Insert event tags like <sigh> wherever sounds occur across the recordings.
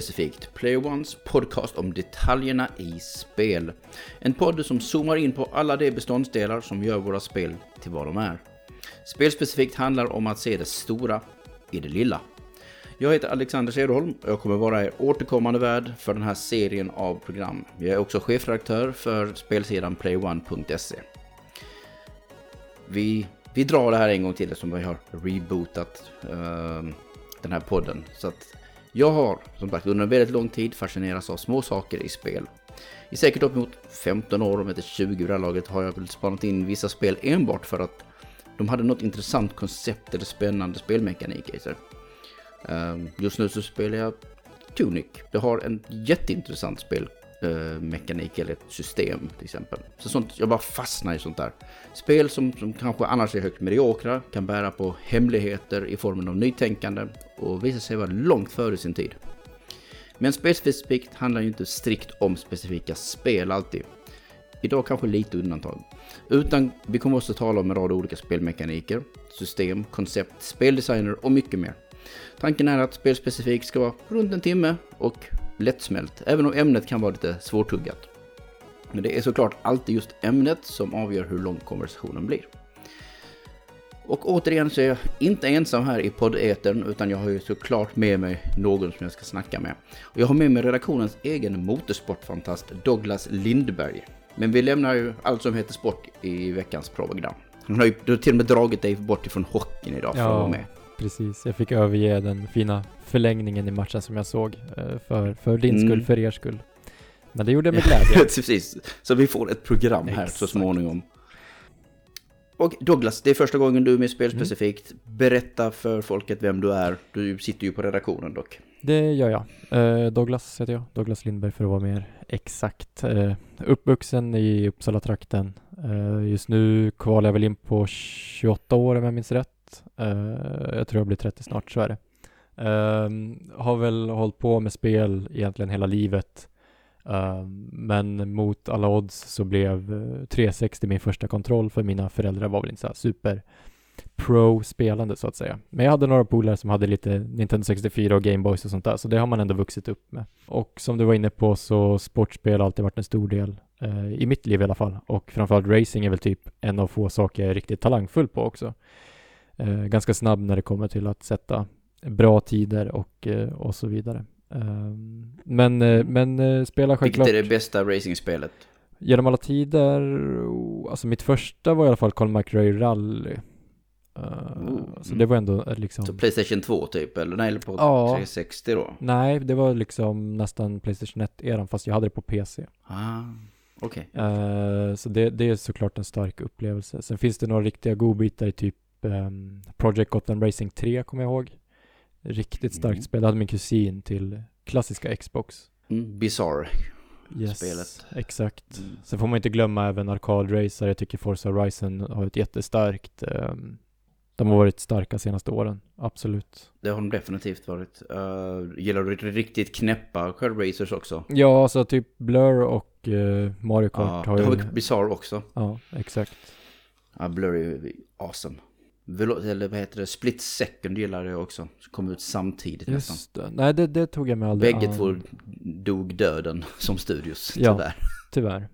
specifikt Player Ones podcast om detaljerna i spel. En podd som zoomar in på alla de beståndsdelar som gör våra spel till vad de är. Spelspecifikt handlar om att se det stora i det lilla. Jag heter Alexander Cederholm och jag kommer vara er återkommande värd för den här serien av program. Jag är också chefredaktör för spelsidan playone.se. Vi, vi drar det här en gång till eftersom vi har rebootat uh, den här podden. Så att jag har som sagt under en väldigt lång tid fascinerats av små saker i spel. I säkert uppemot 15 år, om inte 20 vid det här laget, har jag väl spanat in vissa spel enbart för att de hade något intressant koncept eller spännande spelmekanik i sig. Ehm, just nu så spelar jag Tunic. Det har en jätteintressant spel Eh, mekanik eller ett system till exempel. Så sånt, jag bara fastnar i sånt där. Spel som, som kanske annars är högt mediokra kan bära på hemligheter i formen av nytänkande och visa sig vara långt före sin tid. Men spelspecifikt handlar ju inte strikt om specifika spel alltid. Idag kanske lite undantag. Utan vi kommer också tala om en rad olika spelmekaniker, system, koncept, speldesigner och mycket mer. Tanken är att spelspecifikt ska vara runt en timme och lättsmält, även om ämnet kan vara lite svårtuggat. Men det är såklart alltid just ämnet som avgör hur lång konversationen blir. Och återigen så är jag inte ensam här i poddetern utan jag har ju såklart med mig någon som jag ska snacka med. Och jag har med mig redaktionens egen motorsportfantast Douglas Lindberg. Men vi lämnar ju allt som heter sport i veckans program. Han har ju till och med dragit dig bort ifrån hockeyn idag för ja, att vara med. Precis. Jag fick överge den fina förlängningen i matchen som jag såg. Eh, för, för din mm. skull, för er skull. Men det gjorde jag med glädje. <laughs> precis. Så vi får ett program här Exakt. så småningom. Och Douglas, det är första gången du är med spelspecifikt. Mm. Berätta för folket vem du är. Du sitter ju på redaktionen dock. Det gör jag. Uh, Douglas heter jag. Douglas Lindberg för att vara mer exakt. Uh, uppvuxen i Uppsala-trakten. Uh, just nu kvalar jag väl in på 28 år om jag minns rätt. Eh, jag tror jag blir 30 snart, så är det. Ehm, har väl hållit på med spel egentligen hela livet. Ehm, men mot alla odds så blev eh, 360 min första kontroll för mina föräldrar var väl inte så super pro-spelande så att säga. Men jag hade några polare som hade lite Nintendo 64 och Gameboys och sånt där, så det har man ändå vuxit upp med. Och som du var inne på så sportspel har alltid varit en stor del, eh, i mitt liv i alla fall. Och framförallt racing är väl typ en av få saker jag är riktigt talangfull på också. Eh, ganska snabb när det kommer till att sätta bra tider och, eh, och så vidare. Ehm, men, eh, men eh, spela självklart... Vilket är det bästa racingspelet? Genom alla tider, alltså mitt första var i alla fall Colin McRae Rally. Uh, Så det var ändå liksom Så Playstation 2 typ eller nej eller på ja, 360 då? Nej, det var liksom nästan Playstation 1-eran fast jag hade det på PC Ah, okej okay. Så det, det, är såklart en stark upplevelse Sen finns det några riktiga godbitar i typ um, Project Gotham Racing 3 kommer jag ihåg Riktigt starkt mm. spel, jag hade min kusin till klassiska Xbox mm, Bizarre yes, spelet exakt mm. Sen får man inte glömma även arkadracer Jag tycker Forza Horizon har ett jättestarkt um, de har varit starka senaste åren, absolut. Det har de definitivt varit. Uh, gillar du riktigt knäppa självracers också? Ja, alltså typ Blur och uh, Mario Kart ja, har ju... har Bizarre också. Ja, exakt. Ja, Blur är ju awesome. Eller vad heter det? Split Second gillar jag också. Som kom ut samtidigt Just nästan. Det. Nej, det, det, tog jag med aldrig. Bägge två dog döden <laughs> som studios, tyvärr. Ja, tyvärr.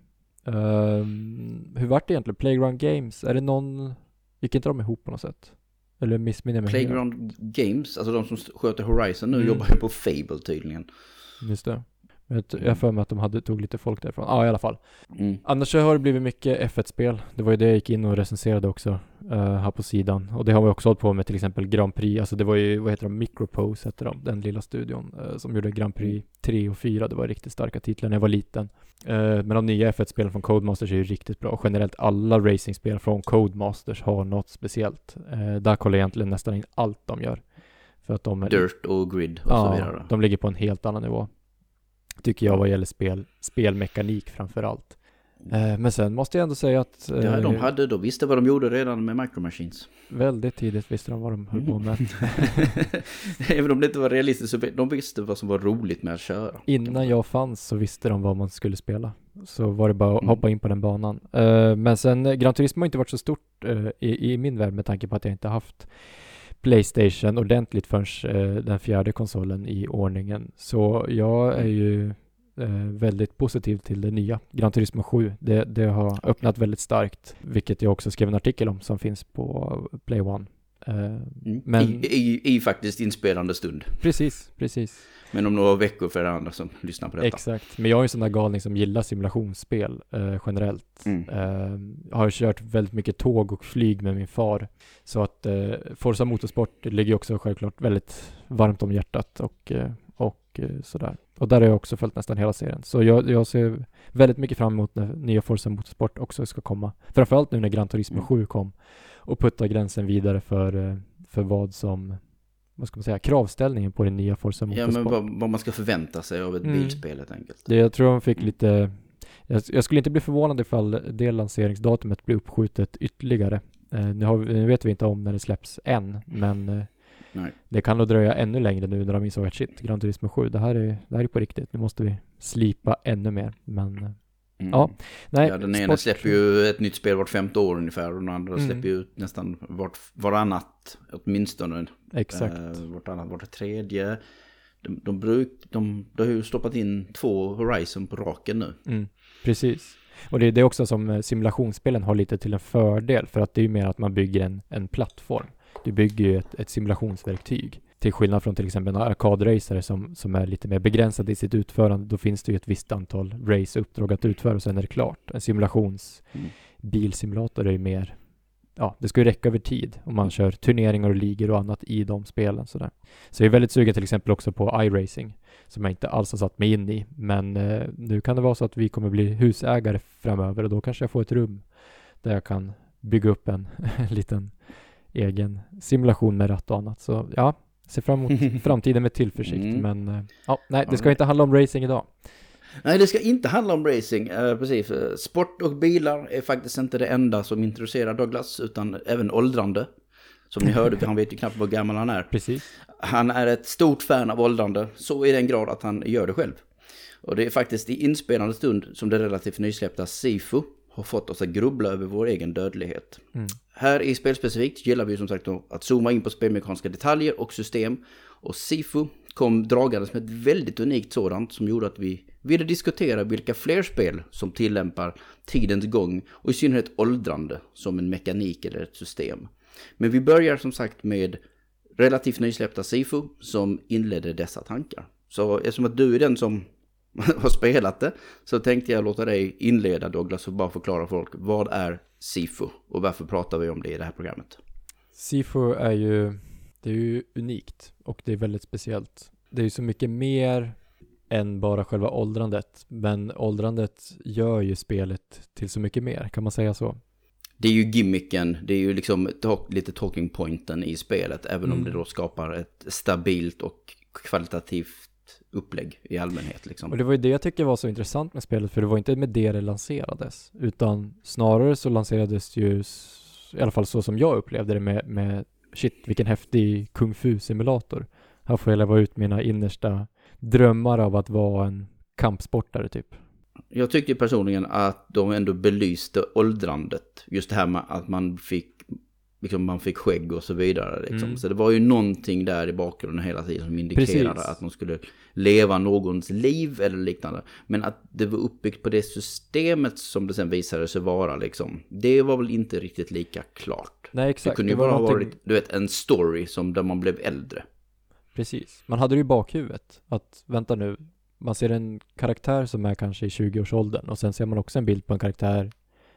Um, hur vart det egentligen? Playground Games, är det någon Gick inte de ihop på något sätt? Eller missminner mig Playground helt? Games, alltså de som sköter Horizon nu mm. jobbar ju på Fable tydligen. Just det. Jag har för mig att de hade, tog lite folk därifrån. Ja, i alla fall. Mm. Annars så har det blivit mycket F1-spel. Det var ju det jag gick in och recenserade också uh, här på sidan. Och det har vi också hållit på med till exempel Grand Prix. Alltså det var ju, vad heter de, Micropose hette de, den lilla studion uh, som gjorde Grand Prix 3 mm. och 4. Det var riktigt starka titlar när jag var liten. Uh, men de nya F1-spelen från Codemasters är ju riktigt bra. Och generellt alla racingspel från Codemasters har något speciellt. där kollar jag egentligen nästan in allt de gör. För att de är, Dirt och Grid och ja, så vidare. de ligger på en helt annan nivå tycker jag vad gäller spel, spelmekanik framför allt. Eh, men sen måste jag ändå säga att... Eh, ja, de hade, de visste vad de gjorde redan med Micro Machines. Väldigt tidigt visste de vad de höll på med. <laughs> Även om det inte var realistiskt så de visste vad som var roligt med att köra. Innan jag fanns så visste de vad man skulle spela. Så var det bara att mm. hoppa in på den banan. Eh, men sen, Gran Turismo har inte varit så stort i, i min värld med tanke på att jag inte haft Playstation ordentligt förrän eh, den fjärde konsolen i ordningen. Så jag är ju eh, väldigt positiv till det nya Gran Turismo 7. Det, det har öppnat väldigt starkt, vilket jag också skrev en artikel om som finns på Play One. Eh, Mm. Men- I, i, I faktiskt inspelande stund. precis, precis. Men om några veckor för andra som lyssnar på detta. Exakt. Men jag är en sån där galning som gillar simulationsspel eh, generellt. Mm. Eh, har kört väldigt mycket tåg och flyg med min far. Så att eh, Forza Motorsport ligger också självklart väldigt varmt om hjärtat och, eh, och eh, sådär. Och där har jag också följt nästan hela serien. Så jag, jag ser väldigt mycket fram emot när nya Forza Motorsport också ska komma. Framförallt nu när Gran Turismo Mm. 7 kom och putta gränsen vidare för, eh, för vad som, vad ska man säga, kravställningen på den nya Forza Ja, Motorsport. men vad, vad man ska förvänta sig av ett Mm. bilspel helt enkelt. Det, jag tror de fick lite jag, jag skulle inte bli förvånad ifall det lanseringsdatumet blir uppskjutet ytterligare. Eh, nu, har, nu vet vi inte om när det släpps än, men eh, Nej. det kan nog dröja ännu längre nu när de insåg att shit, Gran Turismo 7, det här är, det här är på riktigt. Nu måste vi slipa ännu mer. Men eh, Mm. Ja, nej. ja, den ena sport- släpper ju ett nytt spel vart femte år ungefär och den andra Mm. släpper ju nästan vart, varannat åtminstone. Exakt. Eh, vartannat, vart tredje. De, de, bruk, de, de har ju stoppat in två Horizon på raken nu. Mm, precis. Och det är det också som eh, simulationsspelen har lite till en fördel för att det är ju mer att man bygger en, en plattform. Du bygger ju ett, ett simulationsverktyg. Till skillnad från till exempel en arkadracare som, som är lite mer begränsad i sitt utförande. Då finns det ju ett visst antal race-uppdrag att utföra och sen är det klart. En simulations Mm. är ju mer Ja, det ska ju räcka över tid om man kör turneringar och ligor och annat i de spelen sådär. Så jag är väldigt sugen till exempel också på iRacing som jag inte alls har satt mig in i. Men eh, nu kan det vara så att vi kommer bli husägare framöver och då kanske jag får ett rum där jag kan bygga upp en <laughs> liten egen simulation med ratt och annat. Så ja, ser fram emot <laughs> framtiden med tillförsikt. Mm. Men eh, ja, nej, det ska inte handla om racing idag. Nej, det ska inte handla om racing. Eh, precis. Eh, Sport och bilar är faktiskt inte det enda som intresserar Douglas, utan även åldrande. Som ni hörde, han vet ju knappt hur gammal han är. Precis. Han är ett stort fan av åldrande, så i den grad att han gör det själv. Och det är faktiskt i inspelande stund som det relativt nysläppta Sifu har fått oss att grubbla över vår egen dödlighet. Mm. Här i Spelspecifikt gillar vi som sagt att zooma in på spelmekaniska detaljer och system. Och Sifu kom dragandes med ett väldigt unikt sådant som gjorde att vi ville diskutera vilka fler spel som tillämpar tidens gång och i synnerhet åldrande som en mekanik eller ett system. Men vi börjar som sagt med relativt nysläppta Sifu som inledde dessa tankar. Så eftersom att du är den som <laughs> har spelat det så tänkte jag låta dig inleda Douglas och bara förklara för folk vad är Sifu och varför pratar vi om det i det här programmet. Sifu är ju, det är ju unikt och det är väldigt speciellt. Det är ju så mycket mer än bara själva åldrandet. Men åldrandet gör ju spelet till så mycket mer, kan man säga så? Det är ju gimmicken, det är ju liksom ta- lite talking pointen i spelet även om Mm. det då skapar ett stabilt och kvalitativt upplägg i allmänhet liksom. Och det var ju det jag tycker var så intressant med spelet, för det var inte med det det lanserades, utan snarare så lanserades ju, i alla fall så som jag upplevde det med, med shit, vilken häftig kung fu-simulator. Här får jag leva ut mina innersta drömmar av att vara en kampsportare typ. Jag tyckte personligen att de ändå belyste åldrandet. Just det här med att man fick, liksom man fick skägg och så vidare. Liksom. Mm. Så det var ju någonting där i bakgrunden hela tiden som indikerade Precis. att man skulle leva någons liv eller liknande. Men att det var uppbyggt på det systemet som det sen visade sig vara liksom. Det var väl inte riktigt lika klart. Nej Det exakt, kunde det ju var bara ha någonting, varit, du vet, en story som där man blev äldre. precis. Man hade det i bakhuvudet, att vänta nu, man ser en karaktär som är kanske i 20-årsåldern och sen ser man också en bild på en karaktär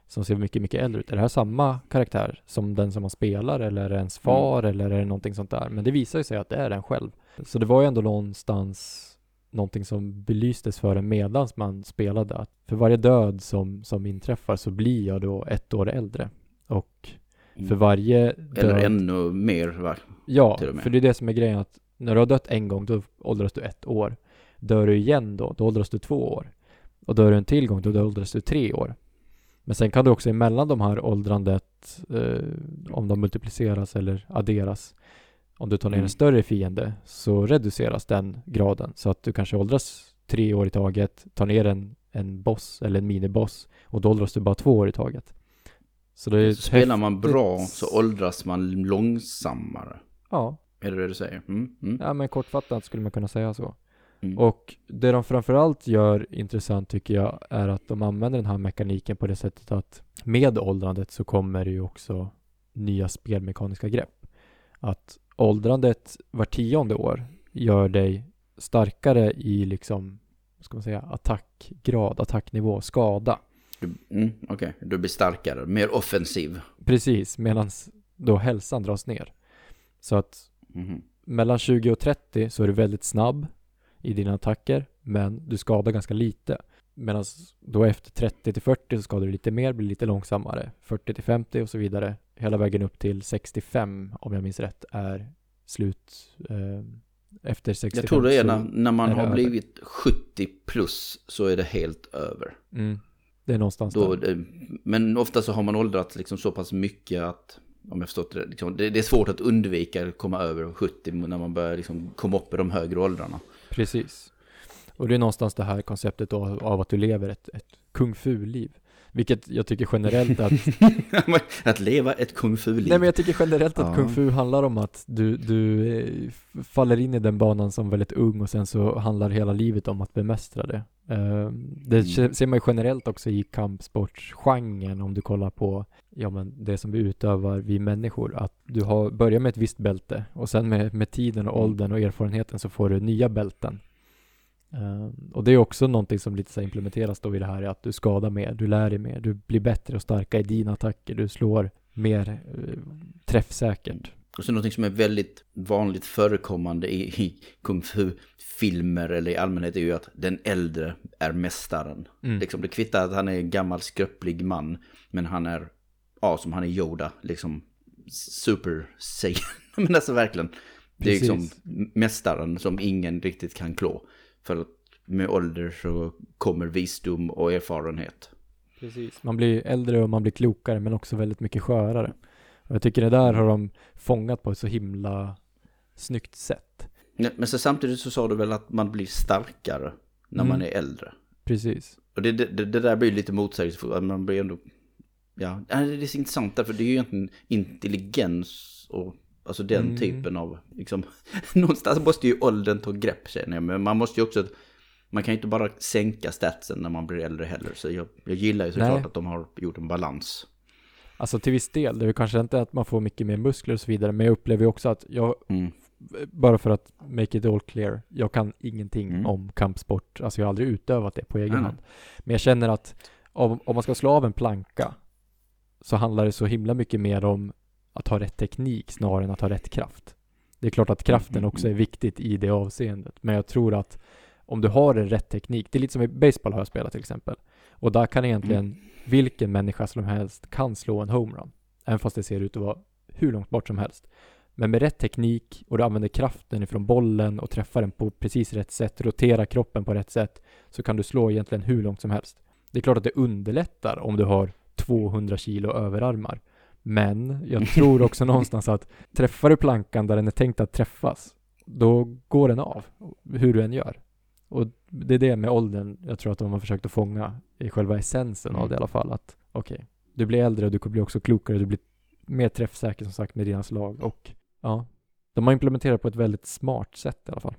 som ser mycket, mycket äldre ut. Är det här samma karaktär som den som man spelar eller är det ens far eller är det någonting sånt där? Men det visar ju sig att det är den själv. Så det var ju ändå någonstans någonting som belystes för en medans man spelade. Att för varje död som, som inträffar så blir jag då ett år äldre. Och för varje död... Eller ännu mer, va? Ja, för det är det som är grejen att när du har dött en gång då åldras du ett år. Dör du igen då, då åldras du två år. Och dör du en till gång, då åldras du tre år. Men sen kan du också emellan de här åldrandet, eh, om de multipliceras eller adderas, om du tar ner Mm. en större fiende så reduceras den graden. Så att du kanske åldras tre år i taget, tar ner en, en boss eller en miniboss och då åldras du bara två år i taget. Så det Så spelar man bra så åldras man långsammare. Ja, Är det det du säger? Mm, mm, ja men kortfattat skulle man kunna säga så. Mm. Och det de framförallt gör intressant tycker jag är att de använder den här mekaniken på det sättet att med åldrandet så kommer det ju också nya spelmekaniska grepp. Att åldrandet var tionde år gör dig starkare i liksom, ska man säga, attackgrad, attacknivå, skada. Du, mm, Okej, du blir starkare, mer offensiv. Precis, medan då hälsan dras ner. Så att Mhm. mellan 20 och 30 så är du väldigt snabb i dina attacker, men du skadar ganska lite. Medan då efter 30 till 40 så skadar du lite mer, blir lite långsammare. 40 till 50 och så vidare. Hela vägen upp till 65, om jag minns rätt, är slut eh, efter 65. Jag tror det är när, när man är har över. blivit 70 plus så är det helt över. Mm, det är någonstans Då, där. men ofta så har man åldrats liksom så pass mycket att, om jag förstått det, liksom, det, det är svårt att undvika att komma över 70 när man börjar liksom komma upp i de högre åldrarna. Precis. Och det är någonstans det här konceptet av, av att du lever ett, ett kung fu-liv. Vilket jag tycker generellt att <laughs> att leva ett kung fu-liv. Nej men jag tycker generellt att Ja. kung fu handlar om att du, du eh, faller in i den banan som väldigt ung och sen så handlar hela livet om att bemästra det. Eh, det Mm. se- ser man ju generellt också i kampsportsgenren om du kollar på ja, men det som vi utövar vi människor. Att du har, börjar med ett visst bälte och sen med, med tiden och Mm. åldern och erfarenheten så får du nya bälten. Eh, och det är också någonting som lite så implementeras då i det här att du skadar mer, du lär dig mer, du blir bättre och starkare i dina attacker, du slår mer eh, träffsäkert. Och så någonting som är väldigt vanligt förekommande i, i kung fu-filmer eller i allmänhet är ju att den äldre är mästaren. Mm. Liksom, det kvittar att han är en gammal skröplig man, men han är, ja som han är Yoda, liksom super saiyan. <laughs> men alltså verkligen, det är Precis. liksom mästaren som ingen riktigt kan klå. För att med ålder så kommer visdom och erfarenhet. Precis. Man blir äldre och man blir klokare men också väldigt mycket skörare. Och jag tycker det där har de fångat på ett så himla snyggt sätt. Ja, Men så samtidigt så sa du väl att man blir starkare när Mm. man är äldre. Precis. Och det, det, det där blir lite motsägelsefullt, att man blir ändå... Ja, det är så intressant därför det är ju egentligen intelligens och alltså den Mm. typen av, liksom, <laughs> någonstans måste ju åldern ta grepp känner jag, men man måste ju också, man kan ju inte bara sänka statsen när man blir äldre heller, så jag, jag gillar ju såklart att de har gjort en balans. Alltså till viss del, det är kanske inte att man får mycket mer muskler och så vidare, men jag upplever ju också att jag, Mm. bara för att make it all clear, jag kan ingenting Mm. om kampsport, alltså jag har aldrig utövat det på egen hand. Men jag känner att om, om man ska slå av en planka så handlar det så himla mycket mer om att ha rätt teknik snarare än att ha rätt kraft. Det är klart att kraften också är mm. viktigt i det avseendet, men jag tror att om du har en rätt teknik, det är lite som i baseball har jag spelat till exempel, och där kan egentligen Mm. vilken människa som helst kan slå en homerun, även fast det ser ut att vara hur långt bort som helst. Men med rätt teknik och du använder kraften ifrån bollen och träffar den på precis rätt sätt, roterar kroppen på rätt sätt, så kan du slå egentligen hur långt som helst. Det är klart att det underlättar om du har 200 kilo överarmar. Men jag tror också någonstans att träffar du plankan där den är tänkt att träffas, då går den av, hur du än gör. Och det är det med åldern, jag tror att de har försökt att fånga i själva essensen av det i alla fall, att okej, du blir äldre och du blir också klokare, du blir mer träffsäker som sagt med dina slag och ja, de har implementerat på ett väldigt smart sätt i alla fall.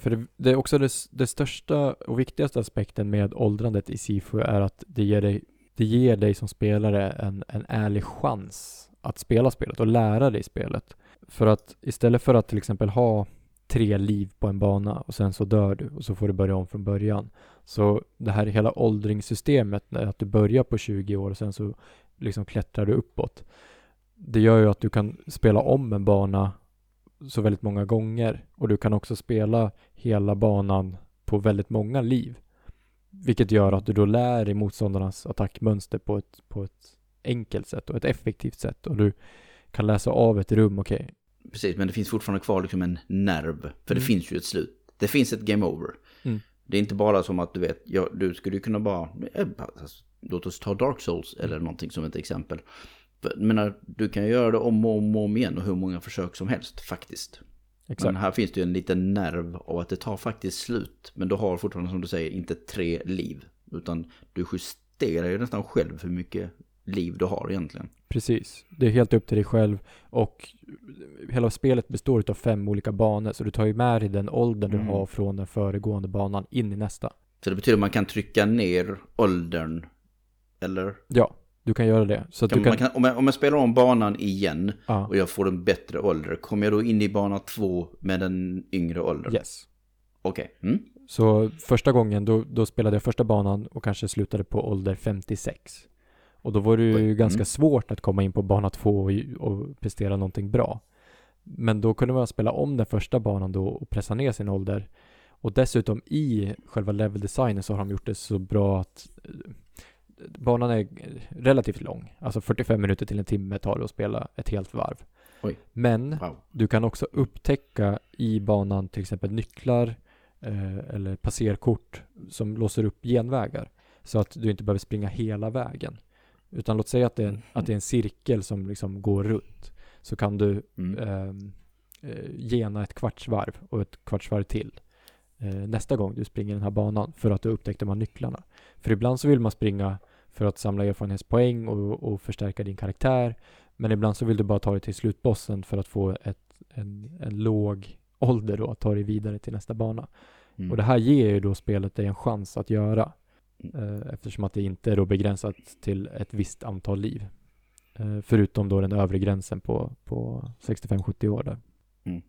För det, det är också det, det största och viktigaste aspekten med åldrandet i Sifu är att det ger dig, det ger dig som spelare en, en ärlig chans att spela spelet och lära dig spelet. För att istället för att till exempel ha tre liv på en bana och sen så dör du och så får du börja om från början. Så det här hela åldringssystemet, att du börjar på 20 år och sen så liksom klättrar du uppåt. Det gör ju att du kan spela om en bana så väldigt många gånger och du kan också spela hela banan på väldigt många liv. Vilket gör att du då lär dig motståndarnas attackmönster på ett, på ett enkelt sätt och ett effektivt sätt och du kan läsa av ett rum, okej, Precis, men det finns fortfarande kvar liksom en nerv. För det Mm. finns ju ett slut. Det finns ett game over. Mm. Det är inte bara som att du vet, ja, du skulle ju kunna bara, eh, alltså, låt oss ta Dark Souls eller någonting som ett exempel. Menar, du kan göra det om och om och om igen och hur många försök som helst faktiskt. Exakt. Men här finns det ju en liten nerv av att det tar faktiskt slut. Men du har fortfarande som du säger inte tre liv. Utan du justerar ju nästan själv hur mycket liv du har egentligen. Precis. Det är helt upp till dig själv och hela spelet består av fem olika banor så du tar ju med dig den åldern Mm. du har från den föregående banan in i nästa. Så det betyder att man kan trycka ner åldern, eller? Ja, du kan göra det. Så Kan, du kan, Man kan, om, jag, om jag spelar om banan igen ja, och jag får en bättre ålder, kommer jag då in i bana två med den yngre åldern? yes. Okej. Mm. Så första gången då, då spelade jag första banan och kanske slutade på ålder 56. Och då var det ju Oj, ganska mm. svårt att komma in på bana två och, och prestera någonting bra. Men då kunde man spela om den första banan då och pressa ner sin ålder. Och dessutom i själva level-designen så har de gjort det så bra att eh, banan är relativt lång. Alltså 45 minuter till en timme tar det att spela ett helt varv. Oj. Men Wow. du kan också upptäcka i banan till exempel nycklar eh, eller passerkort som låser upp genvägar. Så att du inte behöver springa hela vägen. Utan låt säga att det är en, att det är en cirkel som liksom går runt. Så kan du Mm. ehm, eh, gena ett kvartsvarv och ett kvartsvarv till eh, nästa gång du springer den här banan för att du upptäckte de här nycklarna. För ibland så vill man springa för att samla erfarenhetspoäng och, och förstärka din karaktär. Men ibland så vill du bara ta dig till slutbossen för att få ett, en, en låg ålder då, att ta dig vidare till nästa bana. Mm. Och det här ger ju då spelet dig en chans att göra. Mm. Eh, eftersom att det inte är då begränsat till ett visst antal liv. Eh, förutom då den övre gränsen på, på 65-70 år där. Mm.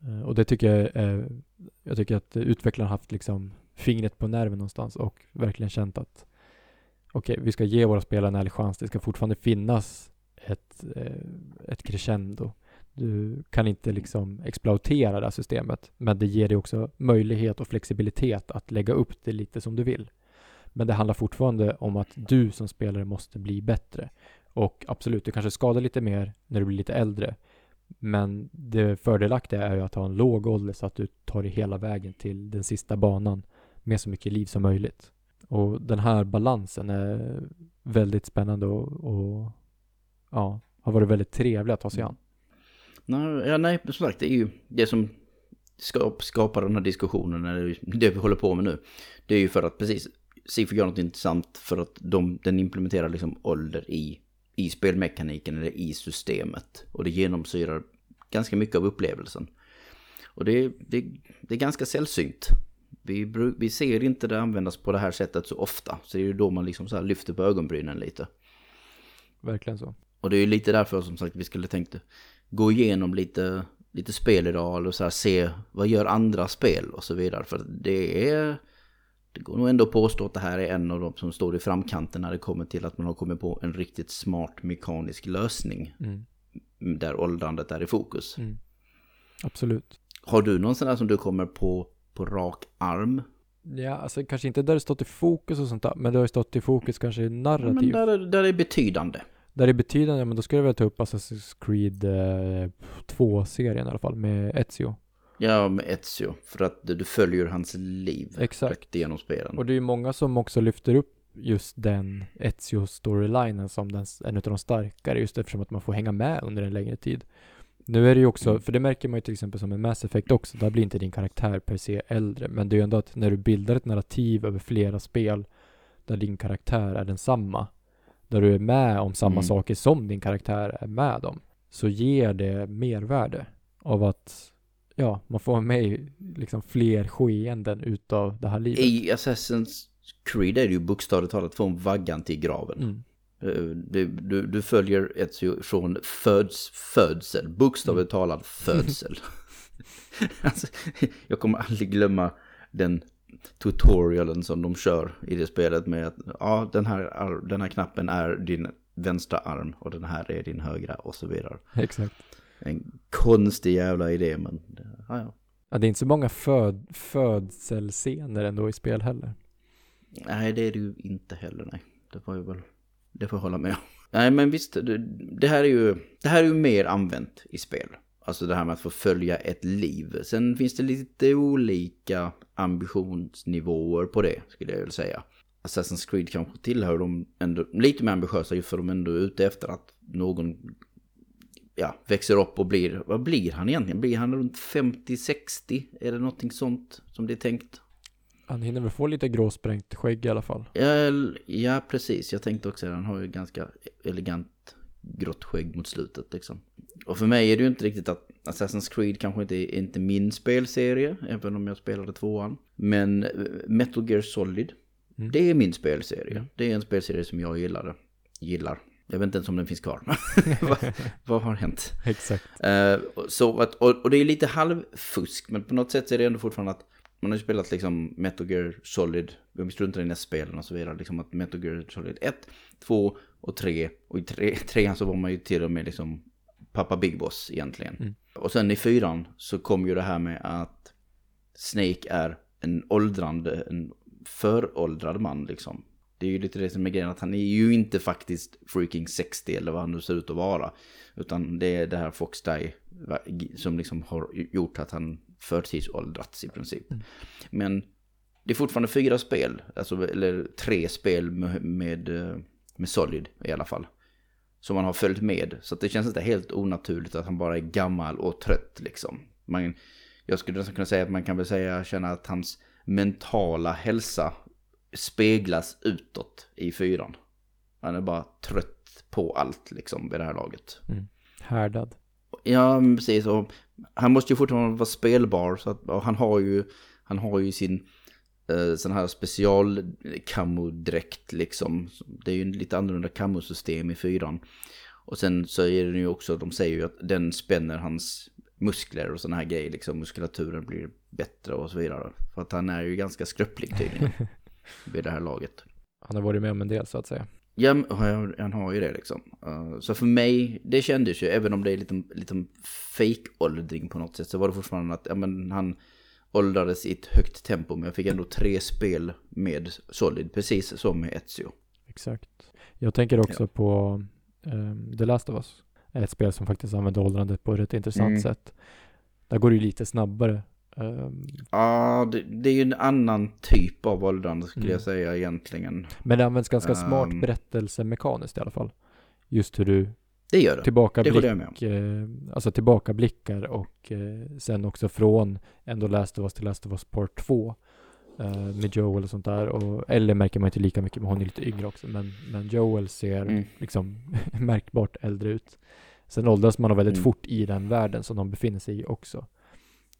Eh, och det tycker jag är, jag tycker att utvecklaren haft liksom fingret på nerven någonstans och verkligen känt att okej, vi ska ge våra spelare en ärlig chans. Det ska fortfarande finnas ett, eh, ett crescendo. Du kan inte liksom exploatera det här systemet, men det ger dig också möjlighet och flexibilitet att lägga upp det lite som du vill. Men det handlar fortfarande om att du som spelare måste bli bättre. Och absolut, du kanske skadar lite mer när du blir lite äldre. Men det fördelaktiga är ju att ha en låg ålder så att du tar dig hela vägen till den sista banan med så mycket liv som möjligt. Och den här balansen är väldigt spännande och, och ja, har varit väldigt trevlig att ta sig an. Nej, ja, nej, som sagt, det är ju det som skap, skapar den här diskussionen, eller det vi håller på med nu. Det är ju för att precis, Sifo gör något intressant för att de, den implementerar liksom ålder i, i spelmekaniken eller i systemet. Och det genomsyrar ganska mycket av upplevelsen. Och det, det, det är ganska sällsynt. Vi, vi ser inte det användas på det här sättet så ofta. Så det är ju då man liksom så här lyfter på ögonbrynen lite. Verkligen så. Och det är ju lite därför som sagt vi skulle tänkt gå igenom lite, lite spel idag och så här se vad gör andra spel och så vidare. För det är, det går nog ändå att påstå att det här är en av de som står i framkanten när det kommer till att man har kommit på en riktigt smart mekanisk lösning Mm. där åldrandet är i fokus. Mm. Absolut. Har du någon sån där som du kommer på på rak arm? Ja, alltså kanske inte där det stått i fokus och sånt där, men det har ju stått i fokus kanske i Ja, men narrativ. där, är- där är betydande. Där det är betydande, men då skulle jag vilja ta upp Assassin's Creed eh, 2-serien i alla fall, med Ezio. Ja, med Ezio. För att du följer hans liv. Exakt. Rakt igenom spelen. Och det är ju många som också lyfter upp just den Ezio-storylinen som den, en av de starkare, just eftersom att man får hänga med under en längre tid. Nu är det ju också, Mm. för det märker man ju till exempel som en Mass Effect också, där blir inte din karaktär per se äldre, men det är ju ändå att när du bildar ett narrativ över flera spel, där din karaktär är densamma, där du är med om samma Mm. saker som din karaktär är med om, så ger det mervärde av att, ja, man får vara med i liksom fler skeenden utav det här livet. I Assassin's Creed är det ju bokstavligt talat från vaggan till graven. Mm. Eh, Du, du, du följer Ezio från föds, födsel, bokstavligt talad födsel. <laughs> alltså, jag kommer aldrig glömma den tutorialen som de kör i det spelet med att ja, den här, den här knappen är din vänstra arm och den här är din högra och så vidare. Exakt. En konstig jävla idé men ja, ja. Ja, det är inte så många föd födselscener ändå i spel heller. Nej, det är det ju inte heller, nej. Det får jag väl, det får jag hålla med om. Nej, men visst, det, det här är ju, det här är ju mer använt i spel. Alltså det här med att få följa ett liv. Sen finns det lite olika ambitionsnivåer på det, skulle jag vilja säga. Assassin's Creed kanske tillhör de ändå lite mer ambitiösa, för de är ändå ute efter att någon ja, växer upp och blir, vad blir han egentligen? Blir han runt 50-60? Är det någonting sånt som det är tänkt? Han hinner väl få lite gråsprängt skägg i alla fall. Ja, ja precis. Jag tänkte också han har ju ganska elegant grått skägg mot slutet liksom. Och för mig är det ju inte riktigt att Assassin's Creed kanske inte är inte min spelserie, även om jag spelade tvåan. Men eh, Metal Gear Solid, mm. det är min spelserie. Mm. Det är en spelserie som jag gillade. Gillar. Jag vet inte ens om den finns kvar. <laughs> vad, <laughs> vad, har hänt? Exakt. Uh, så att, och, och, det är lite halvfusk, men på något sätt är det ändå fortfarande att man har ju spelat liksom Metal Gear Solid, vi struntar i spelen och så vidare, liksom att Metal Gear Solid 1, 2 och 3, och i 3, trean så var man ju till och med liksom pappa Big Boss egentligen. Mm. Och sen i fyran så kom ju det här med att Snake är en åldrande, en föråldrad man liksom. Det är ju lite det som är grejen, att han är ju inte faktiskt freaking 60 eller vad han nu ser ut att vara. Utan det är det här Fox Die som liksom har gjort att han förtidsåldrats i princip. Mm. Men det är fortfarande fyra spel, alltså, eller tre spel med, med, eh, med Solid i alla fall. Som man har följt med. Så det känns inte helt onaturligt att han bara är gammal och trött liksom. Man, jag skulle nästan kunna säga att man kan väl säga, känna att hans mentala hälsa speglas utåt i fyran. Han är bara trött på allt liksom vid det här laget. Mm. Härdad. Ja, precis. Och han måste ju fortfarande vara spelbar. Så att, han har ju, han har ju sin eh, sån här special kamodräkt liksom. Det är ju lite annorlunda kamosystem i fyran. Och sen så är det ju också, de säger ju att den spänner hans muskler och såna här grejer liksom. Muskulaturen blir bättre och så vidare. För att han är ju ganska skröplig tydligen. <laughs> vid det här laget. Han har varit med om en del så att säga. Ja, han har ju det liksom. Uh, så för mig, det kändes ju, även om det är lite, lite fake-åldring på något sätt, så var det fortfarande att ja, men han åldrades i ett högt tempo. Men jag fick ändå tre spel med Solid, precis som med Ezio. Exakt. Jag tänker också ja. på um, The Last of Us. Ett spel som faktiskt använder åldrandet på ett intressant mm. sätt. Där går det ju lite snabbare Um, ja, det, det, är ju en annan typ av åldrande skulle mm. jag säga egentligen. Men det används ganska smart um, berättelsemekaniskt i alla fall. Just hur du det gör det. Tillbakablick, det eh, alltså tillbakablickar och eh, sen också från ändå Last of Us till Last of Us Part 2 eh, med Joel och sånt där. Och, eller märker man inte lika mycket, men hon är lite yngre också. Men, men Joel ser mm. liksom <laughs> märkbart äldre ut. Sen åldras man väldigt mm. fort i den världen som de befinner sig i också.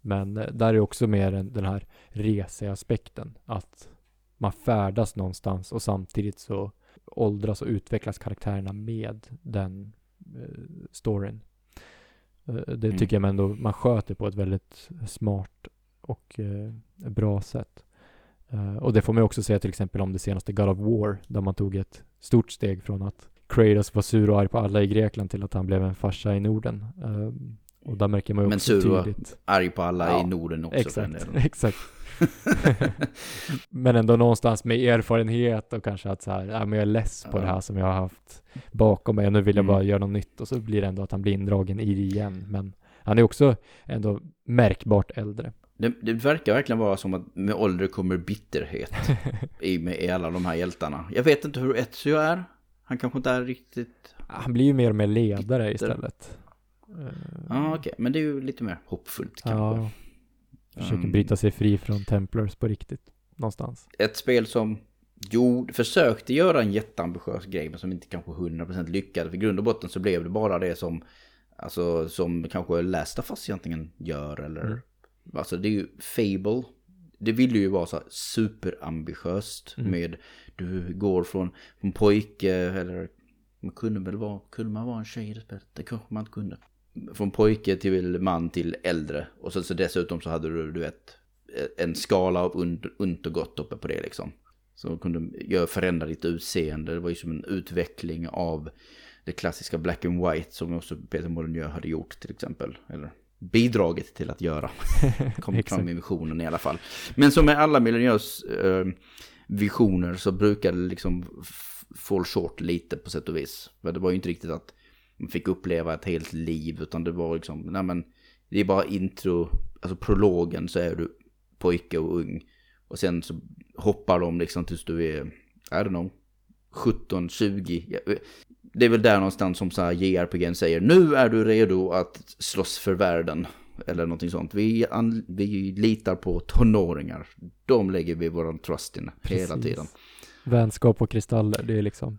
Men eh, där är också mer den här reseaspekten. Att man färdas någonstans och samtidigt så åldras och utvecklas karaktärerna med den eh, storyn. Eh, det mm. tycker jag ändå man sköter på ett väldigt smart och eh, bra sätt. Och det får man också säga till exempel om det senaste God of War, där man tog ett stort steg från att Kratos var sur och arg på alla i Grekland till att han blev en farsa i Norden. Eh, och där märker man ju också tydligt. Men sur och arg på alla ja, i Norden också. Exakt, <laughs> exakt. <laughs> men ändå någonstans med erfarenhet och kanske att så här, ja, men jag är less på ja. det här som jag har haft bakom mig och nu vill jag mm. bara göra något nytt och så blir det ändå att han blir indragen i det igen. Men han är också ändå märkbart äldre. Det, det verkar verkligen vara som att med ålder kommer bitterhet <laughs> i, med, i alla de här hjältarna. Jag vet inte hur Ezio är. Han kanske inte är riktigt... Han blir ju mer och mer ledare istället. Ja, ah, okej. Okay. Men det är ju lite mer hoppfullt kanske. Ja. Försöker um, bryta sig fri från Templars på riktigt. Någonstans. Ett spel som jo, försökte göra en jätteambitiös grej men som inte kanske 100% lyckades. För grund och botten så blev det bara det som, alltså, som kanske Last of Us egentligen gör. Eller, mm. Alltså det är ju Fable. Det vill ju vara så superambitiöst mm. med du går från, från pojke eller man kunde väl vara, kunde man vara en tjej i det spelet? Det kanske man inte kunde från pojke till man till äldre. Och så, så dessutom så hade du, du vet, en skala av ont och gott uppe på det liksom. Så kunde göra, förändra ditt utseende. Det var ju som en utveckling av det klassiska black and white som också Peter Molyneux hade gjort till exempel. Eller bidragit till att göra. <laughs> Kom fram i visionen i alla fall. Men som med alla Molyneux eh, visioner så brukar det liksom fall short lite på sätt och vis. För det var ju inte riktigt att man fick uppleva ett helt liv. Utan det var liksom, nej men, det är bara intro, alltså prologen så är du pojke och ung. Och sen så hoppar de liksom tills du är, I don't know, 17, 20. Det är väl där någonstans som så här JRPG säger, nu är du redo att slåss för världen. Eller någonting sånt. Vi, an, vi litar på tonåringar. De lägger vi våran trust in hela Precis. tiden. Vänskap och kristaller, det är liksom,